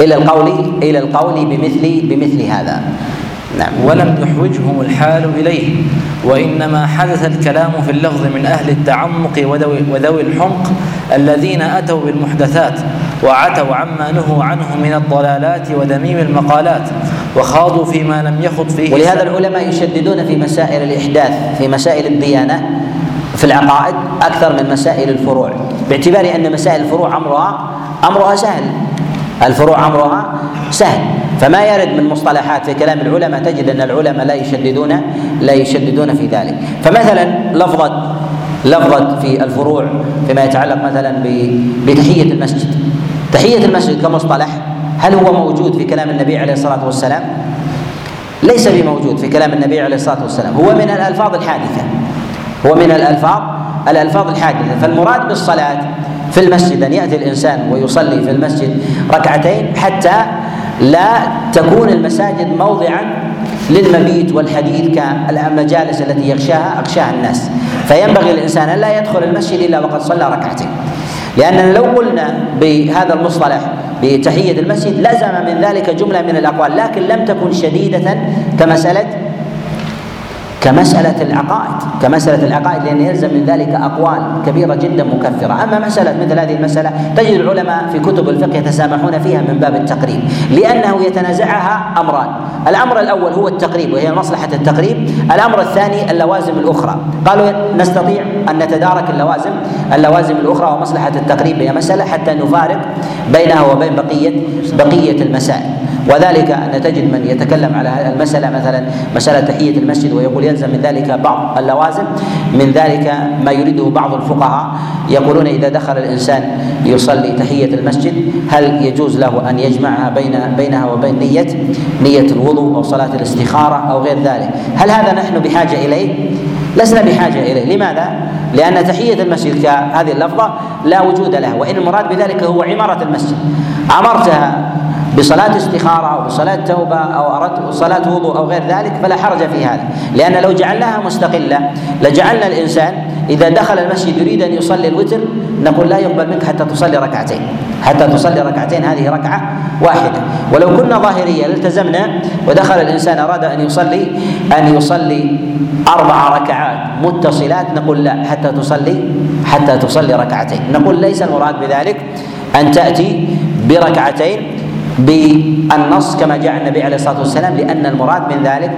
إلى القول إلى القول بمثل بمثل هذا. نعم. ولم يحوجهم الحال إليه وإنما حدث الكلام في اللفظ من أهل التعمق وذوي الحمق الذين أتوا بالمحدثات وعتوا عما نهوا عنه من الضلالات ودميم المقالات وخاضوا فيما لم يخض فيه ولهذا العلماء يشددون في مسائل الإحداث في مسائل الديانة في العقائد أكثر من مسائل الفروع باعتبار أن مسائل الفروع أمرها أمرها سهل. الفروع أمرها سهل. فما يرد من مصطلحات في كلام العلماء تجد أن العلماء لا يشددون لا يشددون في ذلك. فمثلا لفظة لفظة في الفروع فيما يتعلق مثلا بتحية المسجد. تحية المسجد كمصطلح هل هو موجود في كلام النبي عليه الصلاة والسلام؟ ليس بموجود في كلام النبي عليه الصلاة والسلام. هو من الألفاظ الحادثة. هو من الألفاظ الألفاظ الحادثة. فالمراد بالصلاة في المسجد أن يأتي الإنسان ويصلي في المسجد ركعتين حتى لا تكون المساجد موضعا للمبيت والحديث كالمجالس التي يغشاها أغشاها الناس. فينبغي الإنسان ان لا يدخل المسجد إلا وقد صلى ركعتين. لاننا لو قلنا بهذا المصطلح بتحية المسجد لزم من ذلك جملة من الأقوال لكن لم تكن شديدة كمساله كمسألة العقائد كمسألة العقائد لأن يلزم من ذلك أقوال كبيرة جدا مكفرة أما مسألة مثل هذه المسألة تجد العلماء في كتب الفقه يتسامحون فيها من باب التقريب لأنه يتنازعها أمران. الأمر الأول هو التقريب وهي مصلحة التقريب. الأمر الثاني اللوازم الأخرى. قالوا نستطيع أن نتدارك اللوازم اللوازم الأخرى ومصلحة التقريب هي مسألة حتى نفارق بينها وبين بقية بقية المسائل. وذلك أن تجد من يتكلم على هذه المسألة مثلا مسألة تحية المسجد ويقول يلزم من ذلك بعض اللوازم من ذلك ما يريده بعض الفقهاء يقولون إذا دخل الإنسان يصلي تحية المسجد هل يجوز له أن يجمعها بين بينها وبين نية نية الوضوء أو صلاة الاستخارة أو غير ذلك هل هذا نحن بحاجة إليه؟ لسنا بحاجة إليه لماذا؟ لأن تحية المسجد كهذه اللفظة لا وجود لها وإن المراد بذلك هو عمارة المسجد عمرتها بصلاة استخارة أو بصلاة توبة أو أردت صلاة وضوء أو غير ذلك فلا حرج في هذا. لأن لو جعلناها مستقلة لجعلنا الإنسان إذا دخل المسجد يريد أن يصلي الوتر نقول لا يقبل منك حتى تصلي ركعتين. حتى تصلي ركعتين هذه ركعة واحدة. ولو كنا ظاهرية لالتزمنا ودخل الإنسان أراد أن يصلي أن يصلي أربع ركعات متصلات نقول لا حتى تصلي حتى تصلي ركعتين. نقول ليس المراد بذلك أن تأتي بركعتين بالنص كما جاء النبي عليه الصلاة والسلام لأن المراد من ذلك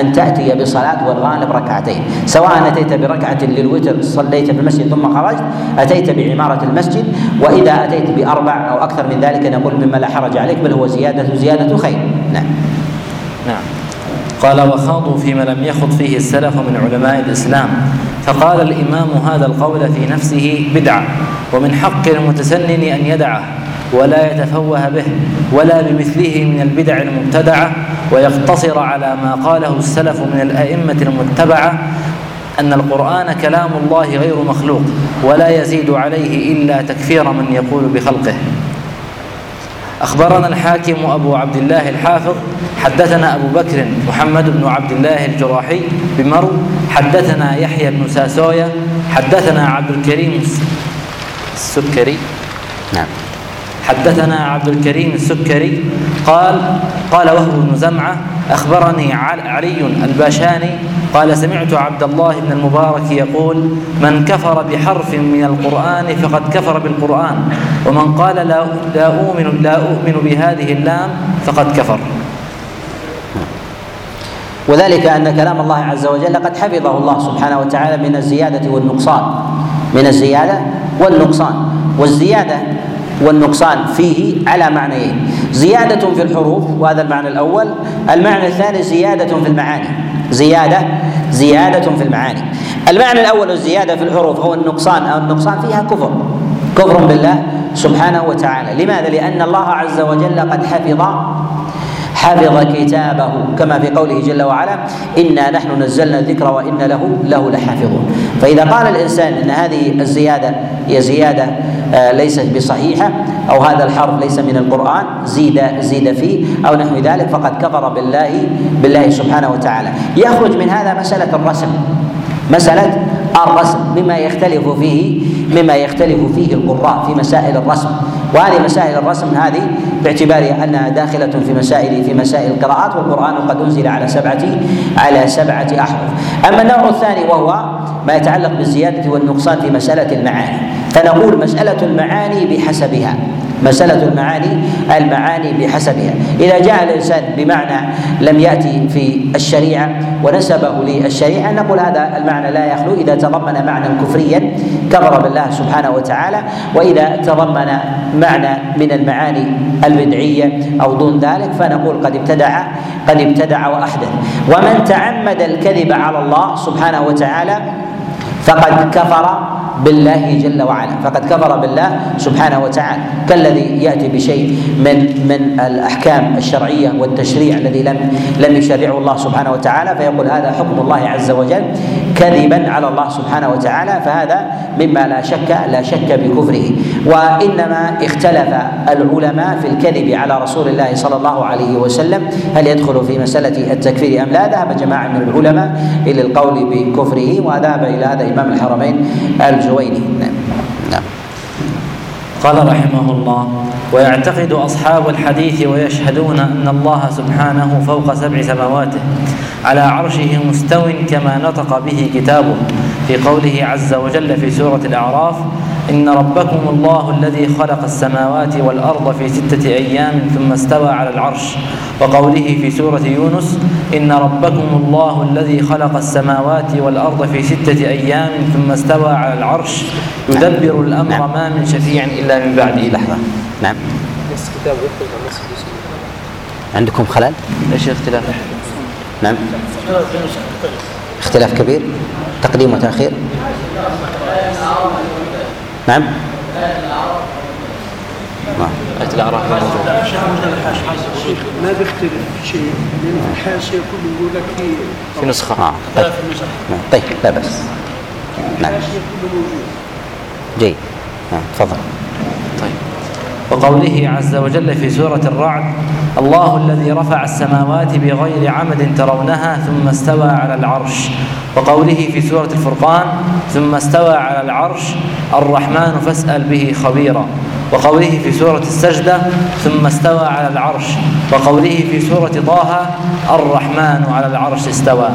أن تأتي بصلاة والغالب ركعتين. سواء أتيت بركعة للوتر صليت في المسجد ثم خرجت أتيت بعمارة المسجد وإذا أتيت بأربع أو أكثر من ذلك نقول مما لا حرج عليك بل هو زيادة زيادة خير. نعم. نعم. قال وخاضوا فيما لم يخض فيه السلف من علماء الإسلام. فقال الإمام هذا القول في نفسه بدعة ومن حق المتسنن أن يدعه. ولا يتفوه به ولا بمثله من البدع المبتدعة ويقتصر على ما قاله السلف من الأئمة المتبعة أن القرآن كلام الله غير مخلوق ولا يزيد عليه إلا تكفير من يقول بخلقه. أخبرنا الحاكم أبو عبد الله الحافظ حدثنا أبو بكر محمد بن عبد الله الجراحي بمرو حدثنا يحيى بن ساسويا حدثنا عبد الكريم السكري. نعم. حدثنا عبد الكريم السكري قال قال وهب بن زمعة أخبرني علي الباشاني قال سمعت عبد الله بن المبارك يقول من كفر بحرف من القرآن فقد كفر بالقرآن ومن قال لا لا أؤمن لا أؤمن بهذه اللام فقد كفر. وذلك أن كلام الله عز وجل قد حفظه الله سبحانه وتعالى من الزيادة والنقصان من الزيادة والنقصان والزيادة والنقصان فيه على معنيين. زيادة في الحروف وهذا المعنى الأول. المعنى الثاني زيادة في المعاني. زيادة زيادة في المعاني. المعنى الأول الزيادة في الحروف هو النقصان. أو النقصان فيها كفر. كفر بالله سبحانه وتعالى. لماذا؟ لأن الله عز وجل قد حفظ حفظ كتابه كما في قوله جل وعلا إنا نحن نزلنا الذكر وان له له لحافظون. فإذا قال الإنسان إن هذه الزيادة هي زيادة آه، ليست بصحيحة أو هذا الحرف ليس من القرآن زيد زيد فيه أو نحو ذلك فقد كفر بالله بالله سبحانه وتعالى. يخرج من هذا مسألة الرسم مسألة الرسم مما يختلف فيه مما يختلف فيه القراء في مسائل الرسم. وهذه مسائل الرسم هذه باعتبار أنها داخلة في مسائل في مسائل القراءات والقرآن قد أنزل على سبعه على سبعة أحرف. أما النوع الثاني وهو ما يتعلق بالزيادة والنقصان في مسألة المعاني. فنقول مسألة المعاني بحسبها. مسألة المعاني المعاني بحسبها. إذا جاء الإنسان بمعنى لم يأتي في الشريعة ونسبه للشريعة نقول هذا المعنى لا يخلو. إذا تضمن معنى كفريا كفر بالله سبحانه وتعالى. وإذا تضمن معنى من المعاني البدعية أو دون ذلك فنقول قد ابتدع قد ابتدع وأحدث. ومن تعمد الكذب على الله سبحانه وتعالى فقد كفر بالله جل وعلا. فقد كفر بالله سبحانه وتعالى. كالذي يأتي بشيء من من الأحكام الشرعية والتشريع الذي لم لم يشرعه الله سبحانه وتعالى فيقول هذا حكم الله عز وجل كذبا على الله سبحانه وتعالى فهذا مما لا شك لا شك بكفره. وإنما اختلف العلماء في الكذب على رسول الله صلى الله عليه وسلم. هل يدخل في مسألة التكفير أم لا؟ ذهب جماعة من العلماء إلى القول بكفره وذهب إلى هذا إمام الحرمين الجويني نعم. نعم. قال رحمه الله ويعتقد أصحاب الحديث ويشهدون أن الله سبحانه فوق سبع سماواته على عرشه مستو كما نطق به كتابه في قوله عز وجل في سورة الأعراف إن ربكم الله الذي خلق السماوات والأرض في ستة أيام ثم استوى على العرش. وقوله في سورة يونس إن ربكم الله الذي خلق السماوات والأرض في ستة أيام ثم استوى على العرش. يدبر الأمر نعم. ما من شفيع إلا من بعده لحظه نعم. كتاب عندكم خلل؟ إيش الاختلاف؟ نعم. اختلاف كبير. تقديم وتأخير. نعم. آية الأعراف ما بيختلف شيء؟ لأن في الحاشية كله يقول لك في في نسخة. آه. لا طيب. نعم. طيب لا بأس نعم الحاشية كله موجود. جيد. نعم تفضل. طيب. وقوله عز وجل في سورة الرعد الله الذي رفع السماوات بغير عمد ترونها ثم استوى على العرش. وقوله في سورة الفرقان ثم استوى على العرش الرحمن فاسأل به خبيرا. وقوله في سورة السجدة ثم استوى على العرش. وقوله في سورة طه الرحمن على العرش استوى.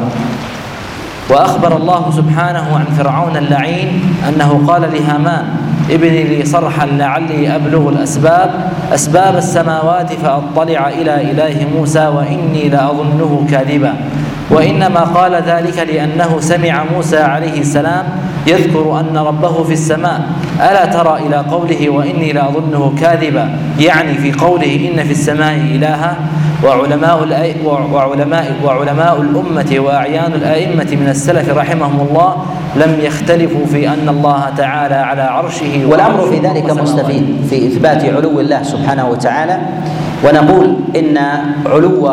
وأخبر الله سبحانه عن فرعون اللعين أنه قال لهامان ابني لي صرحا لعلي أبلغ الأسباب أسباب السماوات فأطلع إلى إله موسى وإني لأظنه كاذبا. وإنما قال ذلك لأنه سمع موسى عليه السلام يذكر أن ربه في السماء ألا ترى إلى قوله وإني لأظنه كاذبا يعني في قوله إن في السماء إلها وعلماء. وعلماء وعلماء الأمة وأعيان الأئمة من السلف رحمهم الله لم يختلفوا في أن الله تعالى على عرشه والأمر في ذلك مستفيد في إثبات علو الله سبحانه وتعالى ونقول إن علو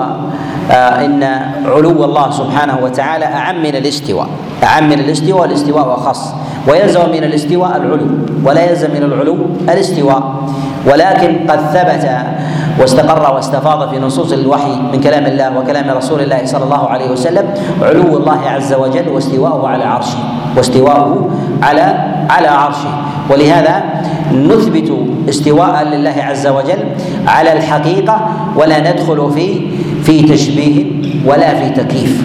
آه إن علو الله سبحانه وتعالى أعم من الاستواء اعم من الاستواء الاستواء اخص ويلزم من الاستواء العلو ولا يلزم من العلو الاستواء. ولكن قد ثبت واستقر واستفاض في نصوص الوحي من كلام الله وكلام رسول الله صلى الله عليه وسلم علو الله عز وجل واستواءه على عرشه واستواءه على على عرشه. ولهذا نثبت استواء لله عز وجل على الحقيقة ولا ندخل في في تشبيه ولا في تكييف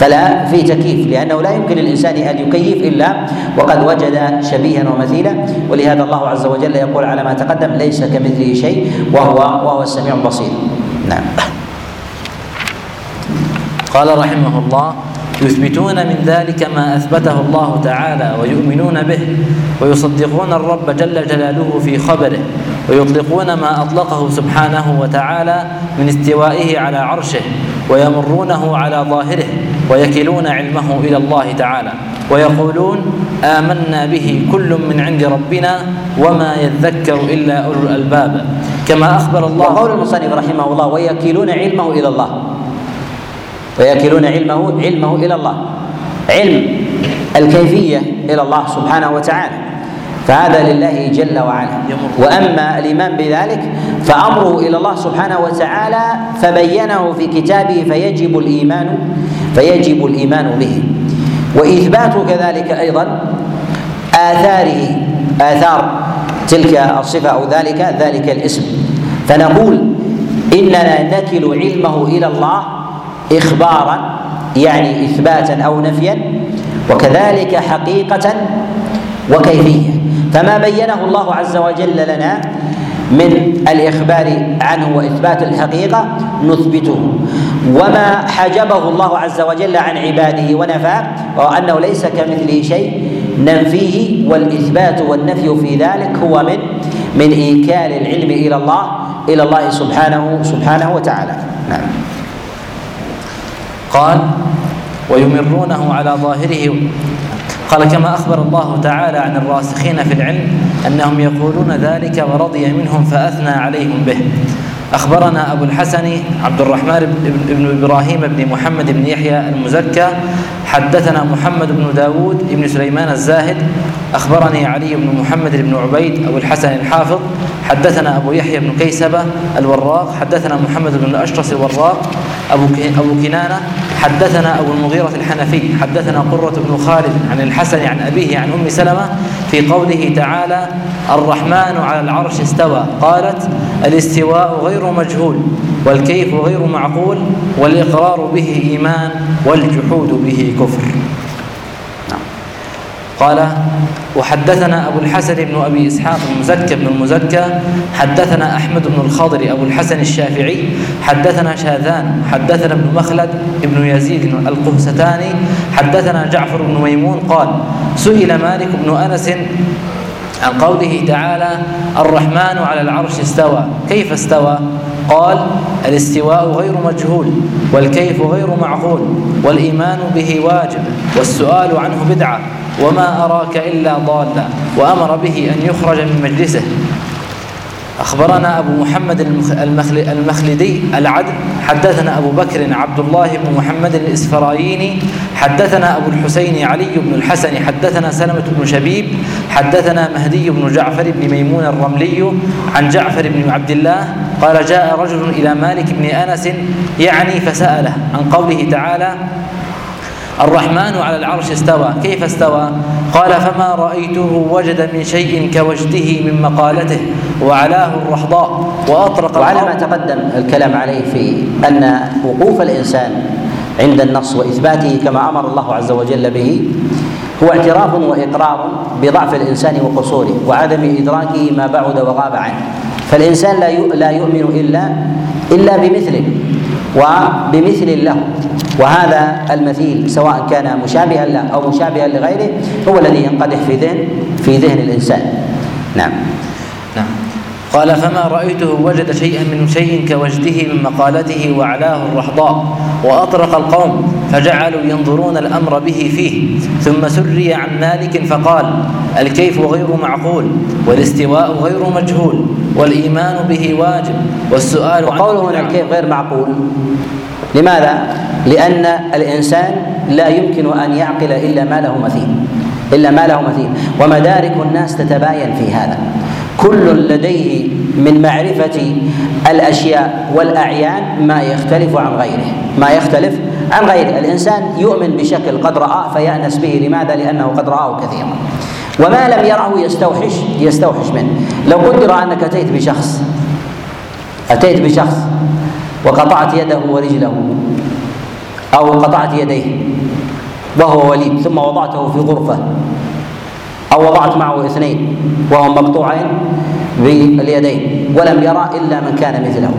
فلا في تكييف لأنه لا يمكن للإنسان أن يكيف إلا وقد وجد شبيها ومثيلا. ولهذا الله عز وجل يقول على ما تقدم ليس كمثله شيء وهو وهو السميع البصير. نعم. قال رحمه الله يثبتون من ذلك ما أثبته الله تعالى ويؤمنون به ويصدقون الرب جل جلاله في خبره ويطلقون ما أطلقه سبحانه وتعالى من استوائه على عرشه ويمرونه على ظاهره ويكلون علمه إلى الله تعالى ويقولون آمنا به كل من عند ربنا وما يذكر إلا أولو الألباب. كما أخبر الله وقول المصنف رحمه الله ويكلون علمه إلى الله. ويكلون علمه علمه إلى الله. علم الكيفية إلى الله سبحانه وتعالى. فهذا لله جل وعلا. وأما الإيمان بذلك فأمره إلى الله سبحانه وتعالى فبينه في كتابه فيجب الإيمان فيجب الإيمان به. وإثبات كذلك أيضا آثاره آثار تلك الصفة أو ذلك ذلك الاسم. فنقول إننا نكل علمه إلى الله اخبارا يعني اثباتا أو نفيا وكذلك حقيقه وكيفية. فما بينه الله عز وجل لنا من الإخبار عنه وإثبات الحقيقة نثبته. وما حجبه الله عز وجل عن عباده ونفاه وانه ليس كمثله شيء ننفيه والإثبات والنفي في ذلك هو من من إيكال العلم إلى الله إلى الله سبحانه سبحانه وتعالى. نعم. قال ويمرونه على ظاهره قال كما أخبر الله تعالى عن الراسخين في العلم أنهم يقولون ذلك ورضي منهم فأثنى عليهم به. أخبرنا أبو الحسن عبد الرحمن بن إبراهيم بن محمد بن يحيى المزكى حدثنا محمد بن داود بن سليمان الزاهد أخبرني علي بن محمد بن عبيد أبو الحسن الحافظ حدثنا أبو يحيى بن كيسبة الوراق حدثنا محمد بن الأشرس الوراق أبو أبو كنانة حدثنا أبو المغيرة الحنفي حدثنا قرة بن خالد عن الحسن عن أبيه عن أم سلمة في قوله تعالى الرحمن على العرش استوى قالت الاستواء غير مجهول والكيف غير معقول والإقرار به إيمان والجحود به كفر قال وحدثنا أبو الحسن بن أبي إسحاق المزكى بن المزكى حدثنا أحمد بن الخضر أبو الحسن الشافعي حدثنا شاذان حدثنا ابن مخلد ابن يزيد القهستاني حدثنا جعفر بن ميمون قال سئل مالك بن أنس عن قوله تعالى الرحمن على العرش استوى كيف استوى؟ قال الاستواء غير مجهول والكيف غير معقول والإيمان به واجب والسؤال عنه بدعة وما أراك إلا ضالا وأمر به أن يخرج من مجلسه. أخبرنا أبو محمد المخلدي العدل حدثنا أبو بكر عبد الله بن محمد الإسفرايني حدثنا أبو الحسين علي بن الحسن حدثنا سلمة بن شبيب حدثنا مهدي بن جعفر بن ميمون الرملي عن جعفر بن عبد الله قال جاء رجل إلى مالك بن أنس يعني فسأله عن قوله تعالى الرحمن على العرش استوى. كيف استوى؟ قال فما رأيته وجد من شيء كوجده من مقالته وعلاه الرحضاء وأطرق وعلى ما تقدم الكلام عليه في أن وقوف الإنسان عند النص وإثباته كما أمر الله عز وجل به هو اعتراف وإقرار بضعف الإنسان وقصوره وعدم إدراكه ما بعد وغاب عنه. فالإنسان لا لا يؤمن إلا إلا بمثله وبمثل له. وهذا المثيل سواء كان مشابها له أو مشابها لغيره هو الذي ينقدح في ذهن في ذهن الإنسان. نعم. نعم. قال فما رأيته وجد شيئا من شيء كوجده من مقالته وعلاه الرحضاء وأطرق القوم فجعلوا ينظرون الأمر به فيه ثم سري عن مالك فقال الكيف غير معقول والاستواء غير مجهول والإيمان به واجب والسؤال وقوله هنا الكيف غير معقول لماذا؟ لأن الإنسان لا يمكن أن يعقل إلا ما له مثيل إلا ما له مثيل. ومدارك الناس تتباين في هذا. كل لديه من معرفة الأشياء والأعيان ما يختلف عن غيره ما يختلف عن غيره. الإنسان يؤمن بشكل قد رآه فيأنس به. لماذا؟ لأنه قد رآه كثيرا. وما لم يره يستوحش يستوحش منه. لو قدر أنك أتيت بشخص أتيت بشخص وقطعت يده ورجله أو قطعت يديه وهو وليد ثم وضعته في غرفة أو وضعت معه اثنين وهم مقطوعين باليدين ولم يرى إلا من كان مثله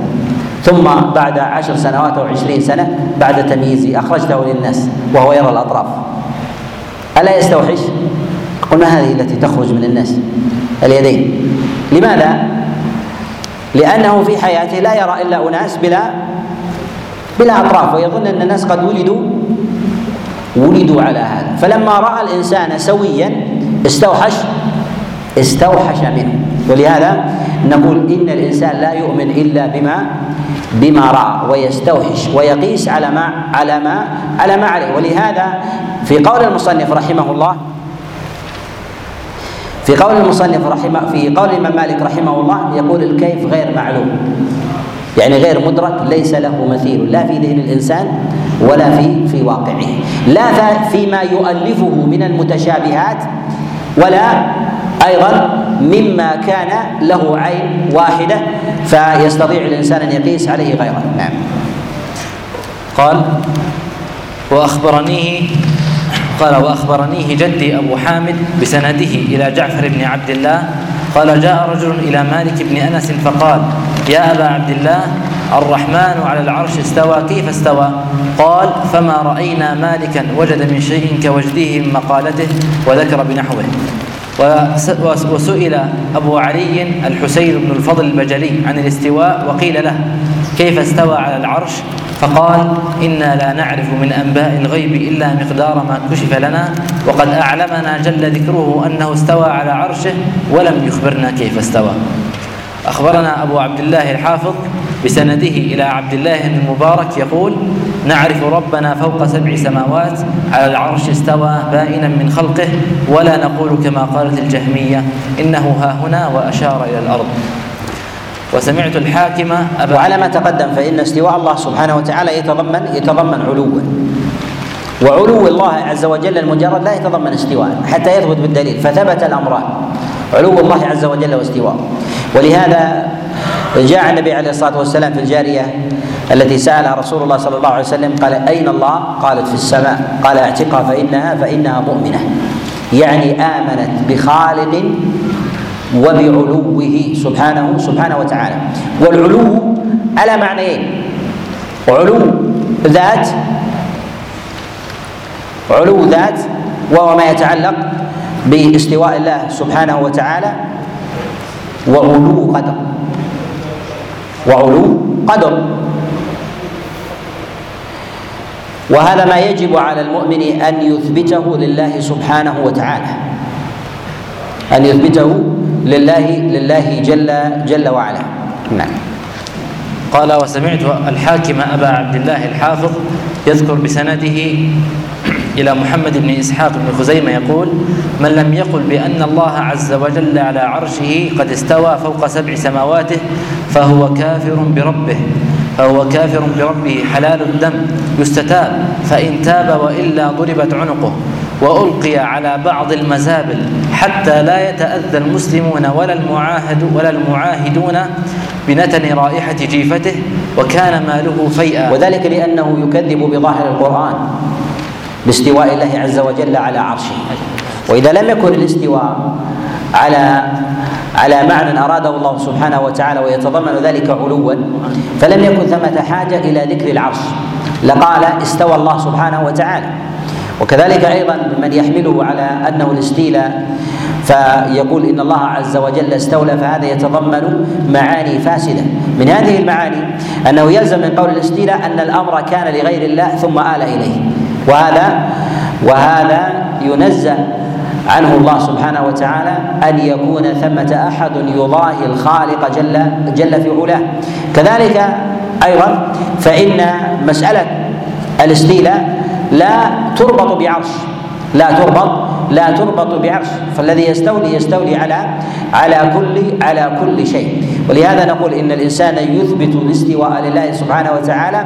ثم بعد عشر سنوات أو عشرين سنة بعد تمييزه أخرجته للناس وهو يرى الأطراف ألا يستوحش؟ قلنا هذه التي تخرج من الناس اليدين لماذا؟ لأنه في حياته لا يرى إلا أناس بلا بلا أطراف ويظن أن الناس قد ولدوا ولدوا على هذا. فلما رأى الإنسان سويا استوحش استوحش منه. ولهذا نقول إن الإنسان لا يؤمن إلا بما بما رأى ويستوحش ويقيس على ما على ما على ما عليه. ولهذا في قول المصنف رحمه الله في قول المصنف رحمه في قول الإمام مالك رحمه الله يقول الكيف غير معلوم. يعني غير مدرك ليس له مثيل لا في ذهن الإنسان ولا في في واقعه. لا فيما يؤلفه من المتشابهات ولا أيضا مما كان له عين واحدة فيستطيع الإنسان أن يقيس عليه غيره نعم. قال وأخبرنيه قال وأخبرنيه جدي أبو حامد بسنده إلى جعفر بن عبد الله قال جاء رجل إلى مالك بن أنس فقال يا أبا عبد الله الرحمن على العرش استوى كيف استوى؟ قال فما رأينا مالكا وجد من شيء كوجده من مقالته وذكر بنحوه. وسئل أبو علي الحسين بن الفضل البجلي عن الاستواء وقيل له كيف استوى على العرش؟ فقال إنا لا نعرف من أنباء الغيب إلا مقدار ما كشف لنا وقد أعلمنا جل ذكره أنه استوى على عرشه ولم يخبرنا كيف استوى. أخبرنا أبو عبد الله الحافظ بسنده إلى عبد الله المبارك يقول نعرف ربنا فوق سبع سماوات على العرش استوى بائنا من خلقه ولا نقول كما قالت الجهمية إنه ها هنا وأشار إلى الأرض. وسمعت الحاكم أبا وعلى ما تقدم فإن استواء الله سبحانه وتعالى يتضمن يتضمن علوا وعلو الله عز وجل المجرد لا يتضمن استواء حتى يثبت بالدليل فثبت الأمران. علو الله عز وجل واستواء. ولهذا جاء النبي عليه الصلاة والسلام في الجارية التي سألها رسول الله صلى الله عليه وسلم قال أين الله؟ قالت في السماء. قال أعتقها فإنها فإنها مؤمنة. يعني آمنت بخالق وبعلوه سبحانه سبحانه وتعالى. والعلو على معنيين. علو ذات علو ذات وهو ما يتعلق باستواء الله سبحانه وتعالى وعلو قدر. وعلو قدر. وهذا ما يجب على المؤمن أن يثبته لله سبحانه وتعالى. أن يثبته لله لله جل جل وعلا. نعم. قال وسمعت الحاكم أبا عبد الله الحافظ يذكر بسنده إلى محمد بن إسحاق بن خزيمة يقول من لم يقل بأن الله عز وجل على عرشه قد استوى فوق سبع سماواته فهو كافر بربه فهو كافر بربه حلال الدم يستتاب فإن تاب وإلا ضربت عنقه. وألقي على بعض المزابل حتى لا يتأذى المسلمون ولا المعاهد ولا المعاهدون بنتن رائحة جيفته وكان ماله فيئا. وذلك لأنه يكذب بظاهر القرآن باستواء الله عز وجل على عرشه. وإذا لم يكن الاستواء على على معنى أراده الله سبحانه وتعالى ويتضمن ذلك علوا فلم يكن ثمة حاجة إلى ذكر العرش. لقال استوى الله سبحانه وتعالى. وكذلك أيضا من يحمله على أنه الاستيلاء فيقول إن الله عز وجل استولى فهذا يتضمن معاني فاسدة. من هذه المعاني أنه يلزم من قول الاستيلاء أن الأمر كان لغير الله ثم آل إليه. وهذا وهذا ينزه عنه الله سبحانه وتعالى أن يكون ثمة أحد يضاهي الخالق جل جل في علاه. كذلك أيضا فإن مسألة الاستيلاء لا تربط بعرش. لا تربط لا تربط بعرش. فالذي يستولي يستولي على على كل على كل شيء. ولهذا نقول إن الإنسان يثبت الاستواء لله سبحانه وتعالى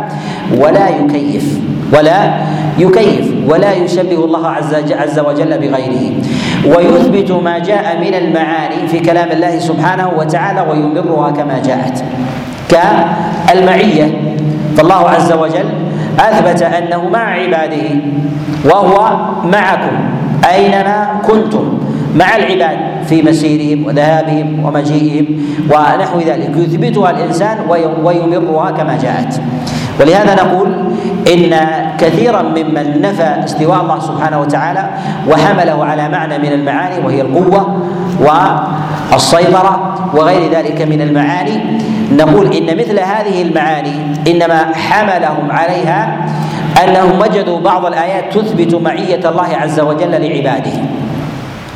ولا يكيف ولا يكيف ولا يشبه الله عز عز وجل بغيره. ويثبت ما جاء من المعاني في كلام الله سبحانه وتعالى ويمرها كما جاءت. كالمعية. فالله عز وجل أثبت أنه مع عباده وهو معكم أينما كنتم مع العباد في مسيرهم وذهابهم ومجيئهم ونحو ذلك. يثبتها الإنسان ويمرها كما جاءت. ولهذا نقول إن كثيرا ممن نفى استواء الله سبحانه وتعالى وحمله على معنى من المعاني وهي القوة والسيطره وغير ذلك من المعاني. نقول إن مثل هذه المعاني إنما حملهم عليها أنهم وجدوا بعض الآيات تثبت معية الله عز وجل لعباده.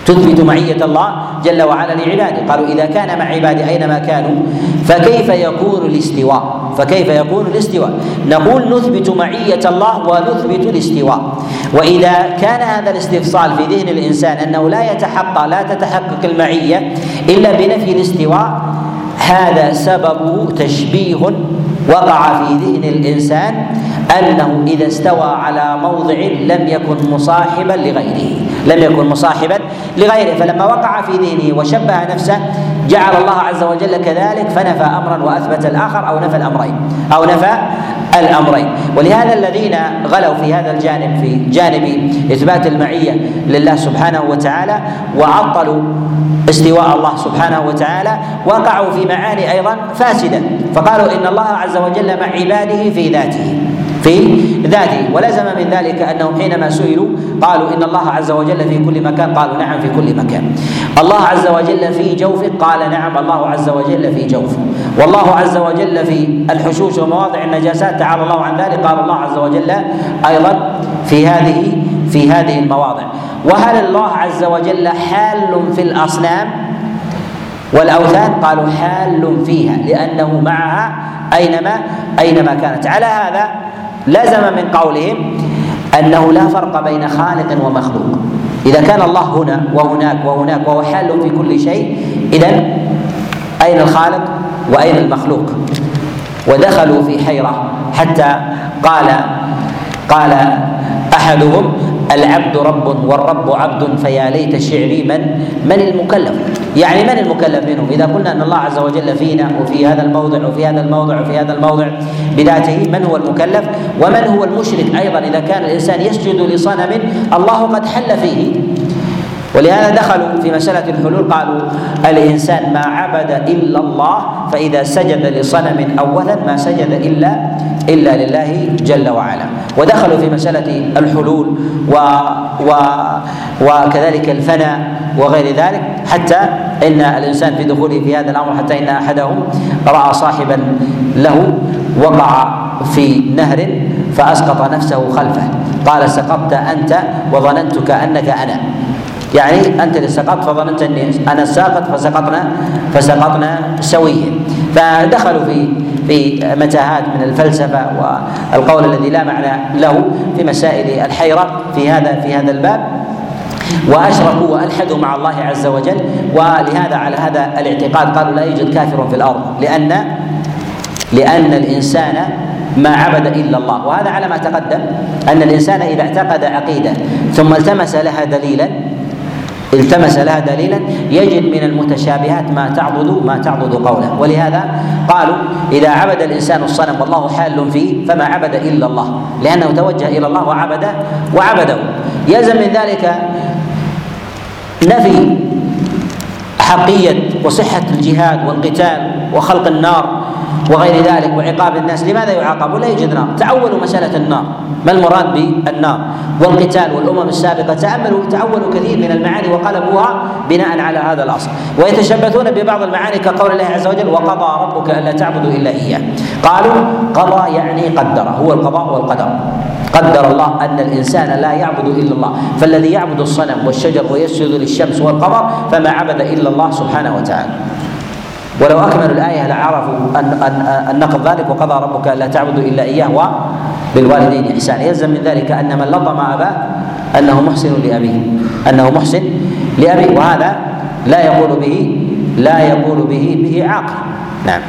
تثبت معية الله جل وعلا لعباده. قالوا إذا كان مع عبادي أينما كانوا فكيف يكون الاستواء؟ فكيف يكون الاستواء؟ نقول نثبت معية الله ونثبت الاستواء. وإذا كان هذا الاستفصال في ذهن الإنسان أنه لا يتحقق لا تتحقق المعية إلا بنفي الاستواء هذا سببه تشبيه وقع في ذهن الإنسان أنه إذا استوى على موضع لم يكن مصاحبا لغيره لم يكن مصاحبا لغيره. فلما وقع في ذهنه وشبه نفسه جعل الله عز وجل كذلك فنفى أمرا وأثبت الآخر أو نفى الأمرين أو نفى الأمرين. ولهذا الذين غلوا في هذا الجانب في جانب إثبات المعية لله سبحانه وتعالى وعطلوا استواء الله سبحانه وتعالى وقعوا في معاني أيضا فاسدة. فقالوا إن الله عز وجل مع عباده في ذاته. في ذاته. ولزم من ذلك أنهم حينما سئلوا قالوا إن الله عز وجل في كل مكان. قالوا نعم في كل مكان. الله عز وجل في جوفه. قال نعم الله عز وجل في جوفه. والله عز وجل في الحشوش ومواضع النجاسات. تعالى الله عن ذلك. قال الله عز وجل أيضا في هذه في هذه المواضع. وهل الله عز وجل حال في الأصنام والأوثان؟ قالوا حال فيها لأنه معها اينما أينما كانت. على هذا لزم من قولهم أنه لا فرق بين خالق ومخلوق. إذا كان الله هنا وهناك وهناك وهو حال في كل شيء اذا أين الخالق وأين المخلوق؟ ودخلوا في حيرة حتى قال قال أحدهم العبد رب والرب عبد فيا ليت شعري من؟ من المكلف؟ يعني من المكلف منهم؟ إذا قلنا أن الله عز وجل فينا وفي هذا الموضع وفي هذا الموضع وفي هذا الموضع بذاته من هو المكلف؟ ومن هو المشرك أيضا؟ إذا كان الإنسان يسجد لصنم الله قد حل فيه. ولهذا دخلوا في مسألة الحلول قالوا الإنسان ما عبد إلا الله فإذا سجد لصنم أولا ما سجد إلا إلا لله جل وعلا. ودخلوا في مسألة الحلول و و وكذلك الفناء وغير ذلك حتى إن الإنسان في دخوله في هذا الأمر حتى إن أحدهم رأى صاحبا له وقع في نهر فأسقط نفسه خلفه. قال سقطت أنت وظننتك أنك أنا. يعني أنت اللي سقطت فظننت أني أنا الساقط فسقطنا فسقطنا سويا. فدخلوا في في متاهات من الفلسفة والقول الذي لا معنى له في مسائل الحيرة في هذا في هذا الباب. وأشركوا وألحدوا مع الله عز وجل. ولهذا على هذا الاعتقاد قالوا لا يوجد كافر في الأرض. لأن لأن الإنسان ما عبد إلا الله. وهذا على ما تقدم أن الإنسان إذا اعتقد عقيدة ثم التمس لها دليلا التمس لها دليلا يجد من المتشابهات ما تعضد ما تعضد قوله. ولهذا قالوا إذا عبد الإنسان الصنم والله حال فيه فما عبد إلا الله. لأنه توجه إلى الله وعبد وعبده. يلزم من ذلك نفي حقية وصحة الجهاد والقتال وخلق النار. وغير ذلك وعقاب الناس. لماذا يعاقب؟ ولا يوجد نار. تعولوا مسألة النار. ما المراد بالنار؟ والقتال والأمم السابقة تأملوا تعولوا كثير من المعاني وقلبوها بناء على هذا الأصل. ويتشبثون ببعض المعاني كقول الله عز وجل وقضى ربك ألا تعبدوا إلا إياه. قالوا قضى يعني قدر. هو القضاء والقدر. قدر الله أن الإنسان لا يعبد إلا الله. فالذي يعبد الصنم والشجر ويسجد للشمس والقمر فما عبد إلا الله سبحانه وتعالى. ولو اكملوا الآية لعرفوا ان ان أن نقض ذلك وقضى ربك ألا تعبدوا إلا إياه وبالوالدين إحسانا. يلزم من ذلك أن من لطم أباه أنه محسن لأبيه. أنه محسن لأبيه. وهذا لا يقول به لا يقول به به عاقل. نعم.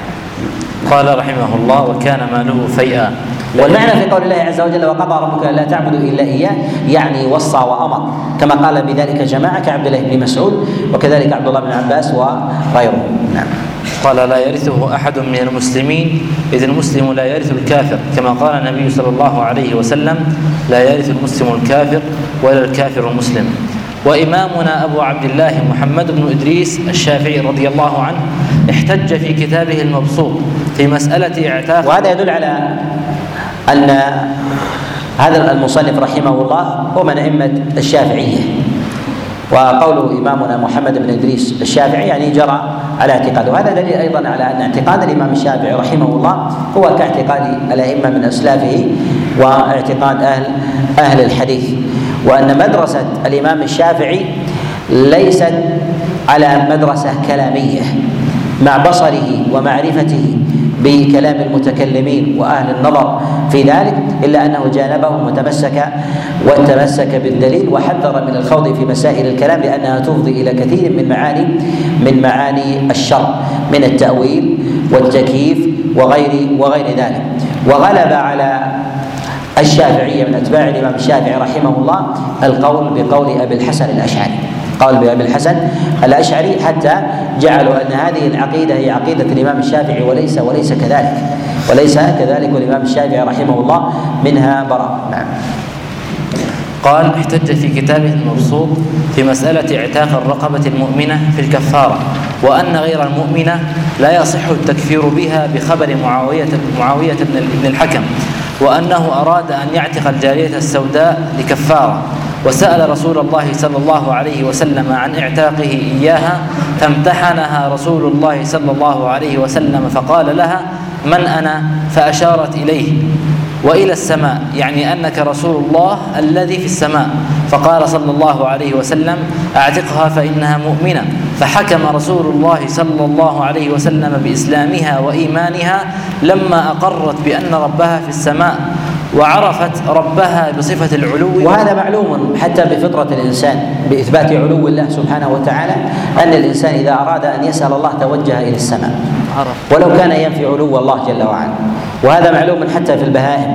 قال رحمه الله وكان ماله فيئا. والمعنى في قول الله عز وجل وقضى ربك ألا تعبدوا إلا إياه يعني وصى وأمر. كما قال بذلك جماعة كعبد الله بن مسعود وكذلك عبد الله بن عباس وغيره. نعم. قال لا يرثه أحد من المسلمين إذ المسلم لا يرث الكافر كما قال النبي صلى الله عليه وسلم لا يرث المسلم الكافر ولا الكافر المسلم. وإمامنا أبو عبد الله محمد بن إدريس الشافعي رضي الله عنه احتج في كتابه المبسوط في مسألة اعتاق وهذا يدل على أن هذا المصنف رحمه الله هو من أئمة الشافعية. وقول إمامنا محمد بن إدريس الشافعي يعني جرى على اعتقاده. وهذا دليل أيضا على أن اعتقاد الإمام الشافعي رحمه الله هو كاعتقاد الأئمة من أسلافه واعتقاد أهل أهل الحديث. وأن مدرسة الإمام الشافعي ليست على مدرسة كلامية مع بصره ومعرفته بكلام المتكلمين وأهل النظر في ذلك إلا أنه جانبهم وتمسك وتمسك بالدليل وحذر من الخوض في مسائل الكلام لأنها تفضي إلى كثير من معاني من معاني الشر من التأويل والتكييف وغير وغير ذلك. وغلب على الشافعية من أتباع الإمام الشافعي رحمه الله القول بقول أبي الحسن الأشعري. قال بأبي الحسن الأشعري حتى جعلوا أن هذه العقيدة هي عقيدة الإمام الشافعي وليس وليس كذلك. وليس كذلك والإمام الشافعي رحمه الله منها براء نعم. قال احتج في كتابه المبسوط في مسألة إعتاق الرقبة المؤمنة في الكفارة وأن غير المؤمنة لا يصح التكفير بها بخبر معاوية معاوية بن الحكم وأنه أراد أن يعتق الجارية السوداء لكفارة. وسأل رسول الله صلى الله عليه وسلم عن إعتاقه إياها فامتحنها رسول الله صلى الله عليه وسلم فقال لها من أنا فأشارت إليه وإلى السماء يعني أنك رسول الله الذي في السماء. فقال صلى الله عليه وسلم أعتقها فإنها مؤمنة. فحكم رسول الله صلى الله عليه وسلم بإسلامها وإيمانها لما أقرت بأن ربها في السماء وعرفت ربها بصفة العلو. وهذا معلوم حتى بفطرة الإنسان بإثبات علو الله سبحانه وتعالى أن الإنسان إذا أراد أن يسأل الله توجه إلى السماء. ولو كان ينفي علو الله جل وعلا. وهذا معلوم حتى في البهائم.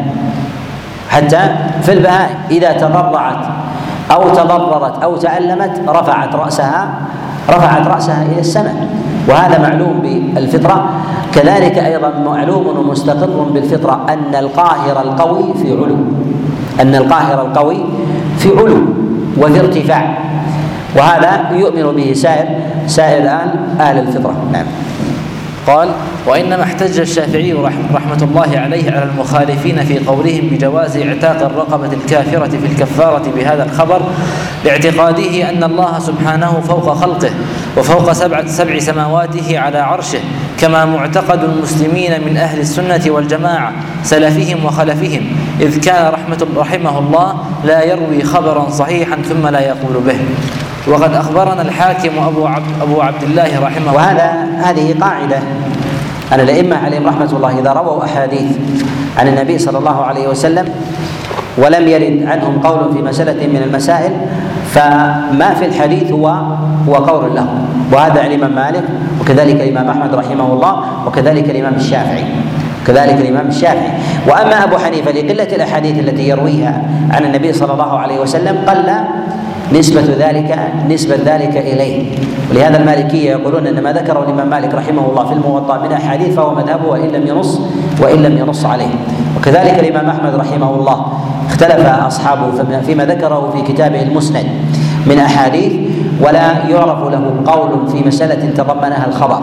حتى في البهائم. إذا تضرعت أو تضررت أو تألمت رفعت رأسها رفعت رأسها إلى السماء. وهذا معلوم بالفطرة. كذلك أيضا معلوم ومستقر بالفطرة أن القاهر القوي في علو. أن القاهر القوي في علو وفي ارتفاع. وهذا يؤمن به سائر سائر أهل أهل الفطرة. نعم. قال وإنما احتج الشافعي رحمة الله عليه على المخالفين في قولهم بجواز اعتاق الرقبة الكافرة في الكفارة بهذا الخبر لاعتقاده أن الله سبحانه فوق خلقه وفوق سبع سبع سماواته على عرشه كما معتقد المسلمين من أهل السنة والجماعة سلفهم وخلفهم إذ كان رحمة رحمه الله لا يروي خبرا صحيحا ثم لا يقول به. وقد أخبرنا الحاكم أبو عبد, أبو عبد الله رحمه وهذا هذه قاعدة. أن الأئمة عليهم رحمة الله إذا رووا أحاديث عن النبي صلى الله عليه وسلم ولم يرد عنهم قول في مسألة من المسائل فما في الحديث هو هو قول له وهذا الإمام مالك وكذلك الإمام أحمد رحمه الله وكذلك الإمام الشافعي. كذلك الإمام الشافعي. وأما أبو حنيفة لقلة الأحاديث التي يرويها عن النبي صلى الله عليه وسلم قل نسبة ذلك نسبة ذلك إليه. ولهذا المالكية يقولون أن ما ذكره الإمام مالك رحمه الله في الموطأ من أحاديث فهو مذهبه وإن لم ينص وإن لم ينص عليه. وكذلك الإمام أحمد رحمه الله اختلف أصحابه فيما ذكره في كتابه المسند من أحاديث ولا يعرف له قول في مسألة تضمنها الخبر.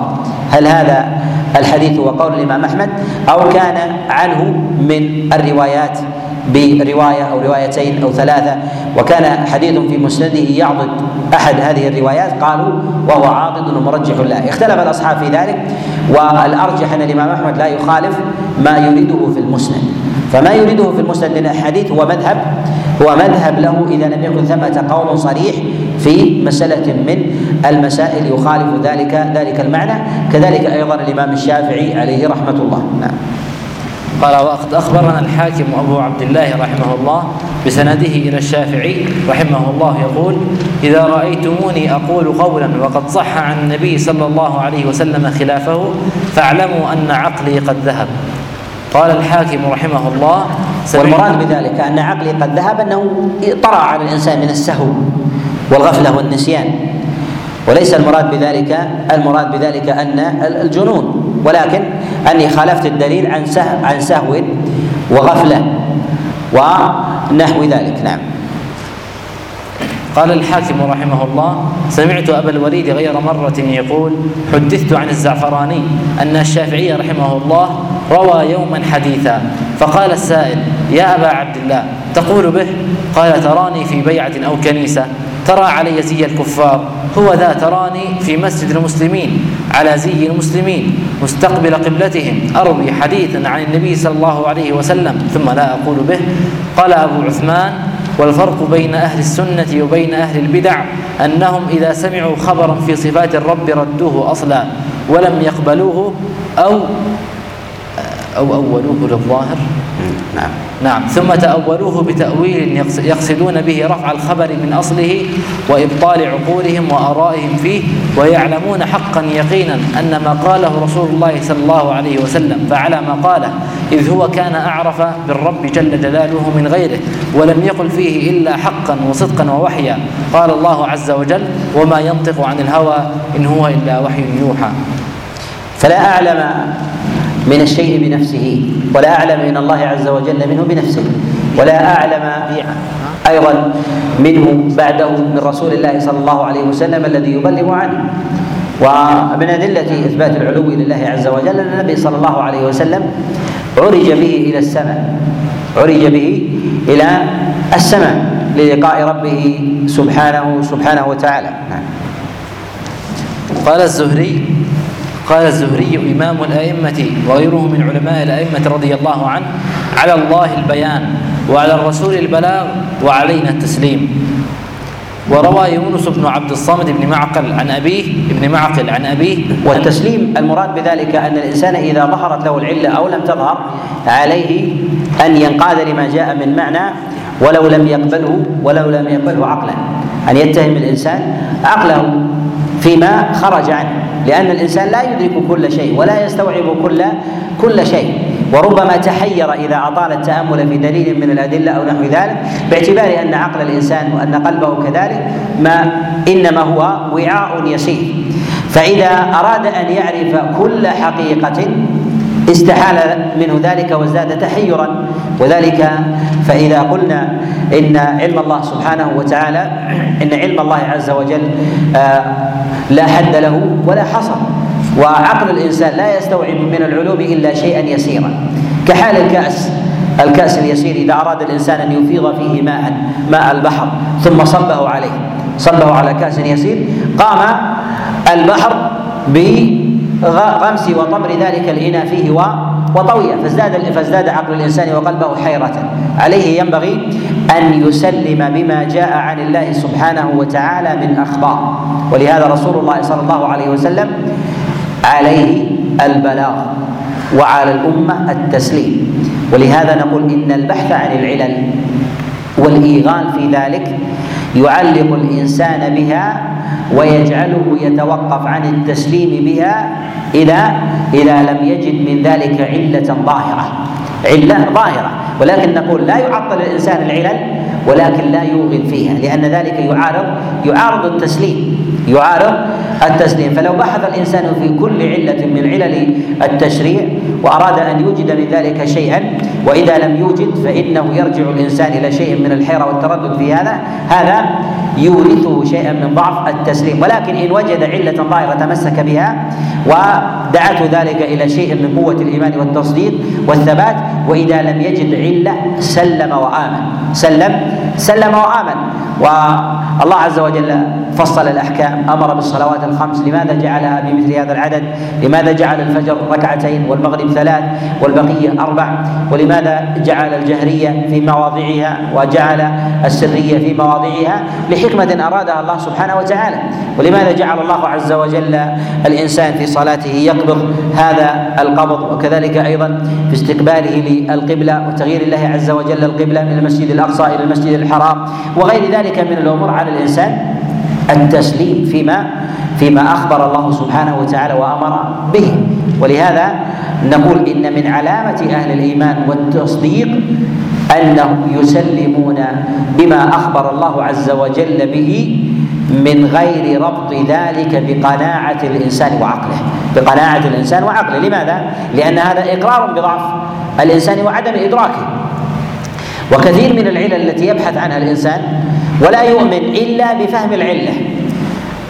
هل هذا الحديث هو قول الإمام أحمد أو كان عنه من الروايات برواية أو روايتين أو ثلاثة. وكان حديث في مسنده يعضد أحد هذه الروايات. قالوا وهو عاضد ومرجح له اختلف الأصحاب في ذلك. والأرجح أن الإمام أحمد لا يخالف ما يريده في المسند. فما يريده في المسند من الحديث هو مذهب. هو مذهب له إذا لم يكن ثمة قول صريح في مسألة من المسائل يخالف ذلك ذلك المعنى. كذلك أيضا الإمام الشافعي عليه رحمة الله. نعم. قال وقد أخبرنا الحاكم أبو عبد الله رحمه الله بسنده إلى الشافعي رحمه الله يقول إذا رأيتموني أقول قولا وقد صح عن النبي صلى الله عليه وسلم خلافه فاعلموا أن عقلي قد ذهب. قال الحاكم رحمه الله والمراد بذلك أن عقلي قد ذهب أنه طرأ على الإنسان من السهو والغفلة والنسيان. وليس المراد بذلك المراد بذلك أن الجنون ولكن أني خالفت الدليل عن سهو عن سهو وغفلة ونحو ذلك. نعم. قال الحاكم رحمه الله سمعت أبا الوليد غير مرة يقول حدثت عن الزعفراني أن الشافعي رحمه الله روى يوما حديثا فقال السائل يا أبا عبد الله تقول به؟ قال تراني في بيعة أو كنيسة. ترى علي زي الكفار. هو ذا تراني في مسجد المسلمين على زي المسلمين مستقبل قبلتهم. أروي حديثا عن النبي صلى الله عليه وسلم ثم لا أقول به. قال أبو عثمان والفرق بين أهل السنة وبين أهل البدع أنهم إذا سمعوا خبرا في صفات الرب ردوه أصلا ولم يقبلوه أو أو أولوه للظاهر. نعم. نعم. ثم تأولوه بتأويل يقصدون به رفع الخبر من أصله وإبطال عقولهم وآرائهم فيه ويعلمون حقا يقينا أن ما قاله رسول الله صلى الله عليه وسلم فعلى ما قاله إذ هو كان أعرف بالرب جل جلاله من غيره ولم يقل فيه إلا حقا وصدقا ووحيا. قال الله عز وجل وما ينطق عن الهوى إن هو إلا وحي يوحى. فلا أعلم من الشيء بنفسه. ولا أعلم من الله عز وجل منه بنفسه. ولا أعلم أيضا منه بعده من رسول الله صلى الله عليه وسلم الذي يبلغ عنه. ومن أدلة إثبات العلو لله عز وجل أن النبي صلى الله عليه وسلم عرج به إلى السماء. عرج به إلى السماء للقاء ربه سبحانه سبحانه وتعالى. نعم. قال الزهري قال الزهري إمام الأئمة وغيره من علماء الأئمة رضي الله عنه على الله البيان وعلى الرسول البلاغ وعلينا التسليم. وروى يونس بن عبد الصمد بن معقل عن أبيه ابن معقل عن أبيه والتسليم المراد بذلك أن الإنسان إذا ظهرت له العلة أو لم تظهر عليه أن ينقاد لما جاء من معنى ولو لم يقبله ولو لم يقبله عقلا. أن يتهم الإنسان عقله فيما خرج عنه. لأن الإنسان لا يدرك كل شيء ولا يستوعب كل كل شيء. وربما تحير إذا أطال التأمل في دليل من الأدلة أو نحو ذلك باعتبار أن عقل الإنسان وأن قلبه كذلك ما إنما هو وعاء يسير. فإذا أراد أن يعرف كل حقيقة استحال منه ذلك وازداد تحيرا. وذلك فإذا قلنا إن علم الله سبحانه وتعالى إن علم الله عز وجل آه، لا حد له ولا حصر. وعقل الإنسان لا يستوعب من العلوم إلا شيئا يسيرا. كحال الكأس الكأس اليسير إذا أراد الإنسان أن يفيض فيه ماء ماء البحر ثم صبه عليه صبه على كأس يسير قام البحر ب غمس وطمر ذلك الإناء فيه وطويه فازداد فازداد عقل الإنسان وقلبه حيرة. عليه ينبغي أن يسلم بما جاء عن الله سبحانه وتعالى من أخبار. ولهذا رسول الله صلى الله عليه وسلم عليه البلاغ وعلى الأمة التسليم. ولهذا نقول إن البحث عن العلل والإيغال في ذلك يعلق الإنسان بها ويجعله يتوقف عن التسليم بها إذا إذا لم يجد من ذلك علة ظاهرة. علة ظاهرة. ولكن نقول لا يعطل الإنسان العلل ولكن لا يوغل فيها لأن ذلك يعارض يعارض التسليم. يعارض التسليم. فلو بحث الإنسان في كل علة من علل التشريع وأراد أن يوجد من ذلك شيئا وإذا لم يوجد فإنه يرجع الإنسان إلى شيء من الحيرة والتردد في هذا. هذا يورثه شيئا من ضعف التسليم. ولكن إن وجد علة ظاهرة تمسك بها ودعته ذلك إلى شيء من قوة الإيمان والتصديق والثبات وإذا لم يجد علة سلم وآمن. سلم سلم وآمن. والله عز وجل فصل الأحكام أمر بالصلوات الخمس لماذا جعلها بمثل هذا العدد؟ لماذا جعل الفجر ركعتين والمغرب ثلاث والبقية أربع؟ ولماذا جعل الجهرية في مواضعها وجعل السرية في مواضعها؟ لحكمة أرادها الله سبحانه وتعالى. ولماذا جعل الله عز وجل الإنسان في صلاته يقبض هذا القبض؟ وكذلك أيضا في استقباله للقبلة وتغيير الله عز وجل القبلة من المسجد الأقصى إلى المسجد الحرام وغير ذلك من الأمور على الإنسان. التسليم فيما فيما أخبر الله سبحانه وتعالى وأمر به. ولهذا نقول إن من علامة أهل الإيمان والتصديق أنهم يسلمون بما أخبر الله عز وجل به من غير ربط ذلك بقناعة الإنسان وعقله. بقناعة الإنسان وعقله. لماذا؟ لأن هذا إقرار بضعف الإنسان وعدم إدراكه. وكثير من العلل التي يبحث عنها الإنسان ولا يؤمن إلا بفهم العلة.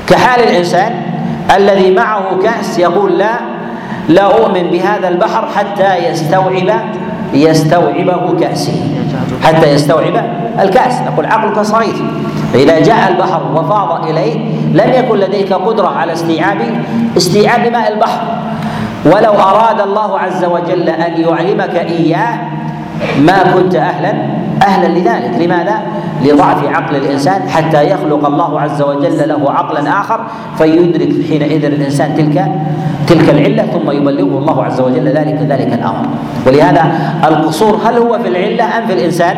كحال الإنسان الذي معه كأس يقول لا لا أؤمن بهذا البحر حتى يستوعب يستوعبه كأسي. حتى يستوعب الكأس. نقول عقلك صغير فإذا جاء البحر وفاض إليه لم يكن لديك قدرة على استيعاب استيعاب ماء البحر. ولو أراد الله عز وجل أن يعلمك إياه ما كنت أهلا أهلا لذلك. لماذا؟ لضعف عقل الإنسان حتى يخلق الله عز وجل له عقلا آخر فيدرك حينئذ الإنسان تلك تلك العلة ثم يبلغه الله عز وجل ذلك ذلك الأمر. ولهذا القصور هل هو في العلة أم في الإنسان؟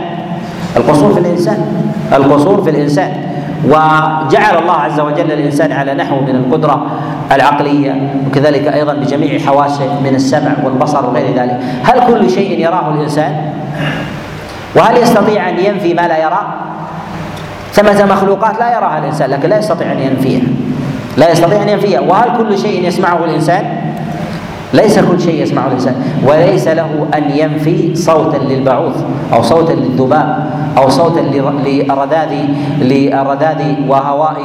القصور في الإنسان القصور في الإنسان. وجعل الله عز وجل الإنسان على نحو من القدرة العقلية وكذلك أيضا بجميع حواسه من السمع والبصر وغير ذلك. هل كل شيء يراه الإنسان؟ وهل يستطيع أن ينفي ما لا يرى؟ ثمة مخلوقات لا يراها الإنسان لكن لا يستطيع أن ينفيها. لا يستطيع أن ينفيها. وهل كل شيء يسمعه الإنسان؟ ليس كل شيء يسمعه الإنسان. وليس له أن ينفي صوتا للبعوض أو صوتا للذباب أو صوتا للرذاذ للرذاذ وهواء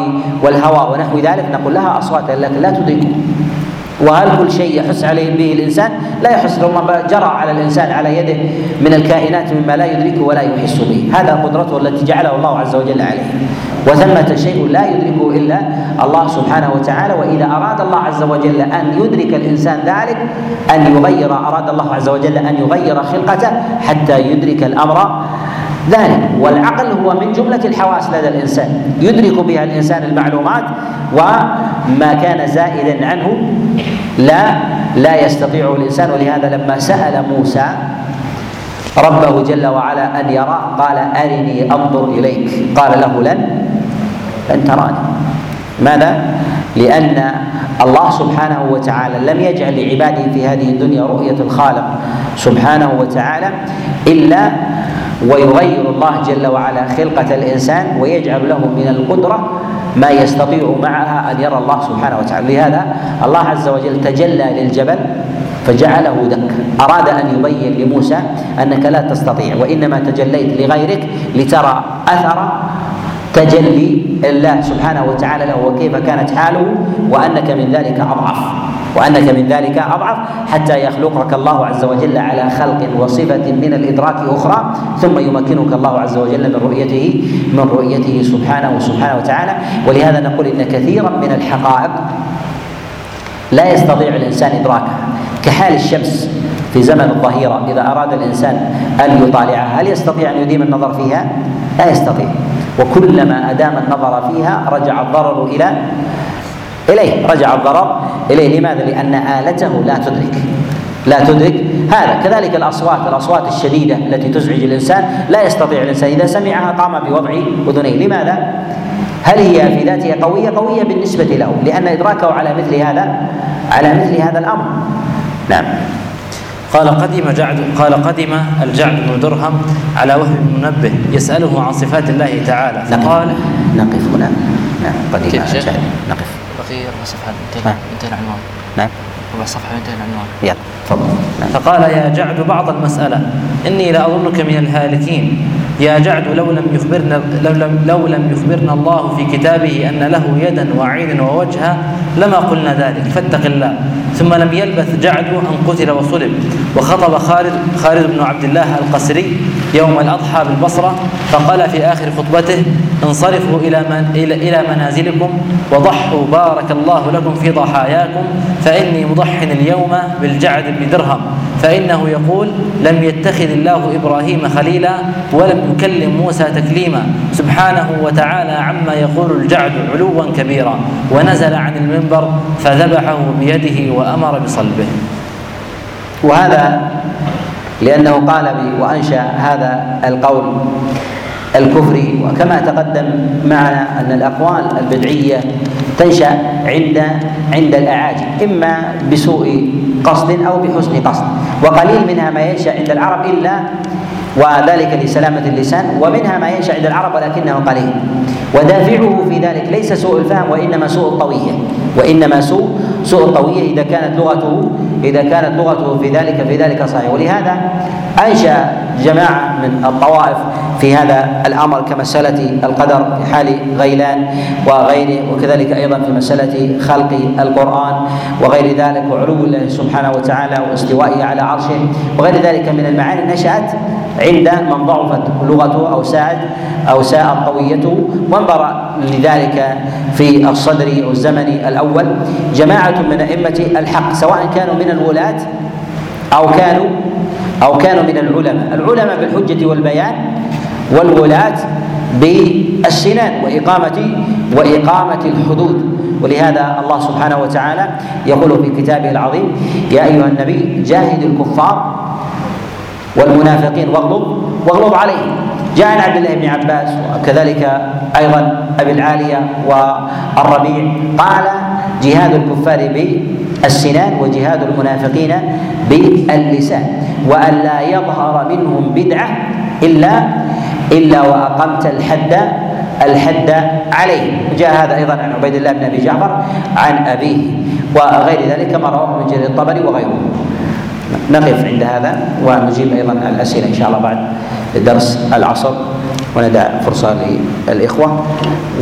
والهواء ونحو ذلك. نقول لها اصوات لكن لا تدركه وهل كل شيء يحس عليه به الإنسان؟ لا يحس ربما جرى على الإنسان على يده من الكائنات مما لا يدركه ولا يحس به، هذا قدرته التي جعله الله عز وجل عليه. وثمة شيء لا يدركه إلا الله سبحانه وتعالى وإذا أراد الله عز وجل أن يدرك الإنسان ذلك أن يغير أراد الله عز وجل أن يغير خلقته حتى يدرك الأمر ذلك والعقل هو من جملة الحواس لدى الإنسان يدرك بها الإنسان المعلومات وما كان زائدا عنه لا لا يستطيع الإنسان. ولهذا لما سأل موسى ربه جل وعلا أن يرى قال أرني أنظر إليك. قال له لن لن تراني. ماذا؟ لأن الله سبحانه وتعالى لم يجعل لعباده في هذه الدنيا رؤية الخالق سبحانه وتعالى إلا ويغير الله جل وعلا خلقة الإنسان ويجعل له من القدرة ما يستطيع معها أن يرى الله سبحانه وتعالى. لهذا الله عز وجل تجلى للجبل فجعله دك. أراد أن يبين لموسى أنك لا تستطيع وإنما تجليت لغيرك لترى أثر تجلي الله سبحانه وتعالى له وكيف كانت حاله وأنك من ذلك أضعف. وأنك من ذلك أضعف حتى يخلقك الله عز وجل على خلق وصفة من الإدراك أخرى ثم يمكنك الله عز وجل من رؤيته من رؤيته سبحانه وسبحانه وتعالى. ولهذا نقول إن كثيرا من الحقائق لا يستطيع الإنسان إدراكها. كحال الشمس في زمن الظهيرة إذا أراد الإنسان أن يطالعها هل يستطيع أن يديم النظر فيها؟ لا يستطيع. وكلما أدام النظر فيها رجع الضرر إلى إليه رجع الضرر إليه. لماذا؟ لأن آلته لا تدرك لا تدرك هذا. كذلك الأصوات الأصوات الشديدة التي تزعج الإنسان لا يستطيع الإنسان. إذا سمعها قام بوضع أذنيه. لماذا؟ هل هي في ذاتها قوية؟ قوية بالنسبة له لأن إدراكه على مثل هذا على مثل هذا الأمر. نعم. قال قدم جعد قال قدم الجعد بن درهم على وهب المنبه يسأله عن صفات الله تعالى. فقال نقف هنا. نعم قدم كيف نقف. بقي صفحة نعم. انتهى العنوان نعم. ربع صفحة انتهى العنوان يلا تفضل. نعم. فقال يا جعد بعض المسألة إني لأظنك من الهالكين. يا جعد لو لم يخبرنا لو لم, لو لم يخبرنا الله في كتابه أن له يدا وعينا ووجها لما قلنا ذلك فاتق الله. ثم لم يلبث جعد أن قتل وصلب. وخطب خالد خالد بن عبد الله القسري يوم الأضحى بالبصرة فقال في آخر خطبته انصرفوا إلى من إلى منازلكم وضحوا بارك الله لكم في ضحاياكم فإني مضح اليوم بالجعد بن درهم. فإنه يقول لم يتخذ الله إبراهيم خليلا ولم يكلم موسى تكليما سبحانه وتعالى عما يقول الجعد علوا كبيرا ونزل عن المنبر فذبحه بيده وأمر بصلبه. وهذا لأنه قال وأنشأ هذا القول الكفري. وكما تقدم معنا أن الأقوال البدعية تنشأ عند عند الأعاجم إما بسوء قصد أو بحسن قصد. وقليل منها ما ينشأ عند العرب إلا وذلك لسلامة اللسان ومنها ما ينشأ عند العرب ولكنه قليل. ودافعه في ذلك ليس سوء الفهم وإنما سوء الطوية وإنما سوء سوء الطوية إذا كانت لغته إذا كانت لغته في ذلك في ذلك صحيح. ولهذا أنشأ جماعة من الطوائف في هذا الأمر كمسألة القدر في حال غيلان وغيره وكذلك أيضا في مسألة خلق القرآن وغير ذلك وعلو الله سبحانه وتعالى واستوائه على عرشه وغير ذلك من المعاني نشات عند من ضعفت لغته أو ساءت أو ساءت طويته وانظر لذلك في الصدر أو الزمن الأول. جماعة من أئمة الحق سواء كانوا من الولاة أو كانوا أو كانوا من العلماء. العلماء بالحجة والبيان والولاة بالسنان وإقامة وإقامة الحدود. ولهذا الله سبحانه وتعالى يقول في كتابه العظيم يا أيها النبي جاهد الكفار والمنافقين واغلظ واغلظ عليهم. جاء عن عبد الله بن عباس وكذلك أيضا أبي العالية والربيع. قال جهاد الكفار بالسنان وجهاد المنافقين باللسان وأن لا يظهر منهم بدعة إلا إلا وأقمت الحد الحد عليه. جاء هذا أيضا عن عبيد الله بن أبي جعفر عن أبيه وغير ذلك كما رواه ابن جرير الطبري وغيره. نقف عند هذا ونجيب أيضا الأسئلة إن شاء الله بعد درس العصر وندع فرصة للإخوة.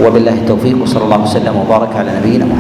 وبالله التوفيق وصلى الله وسلم وبارك على نبينا محمد.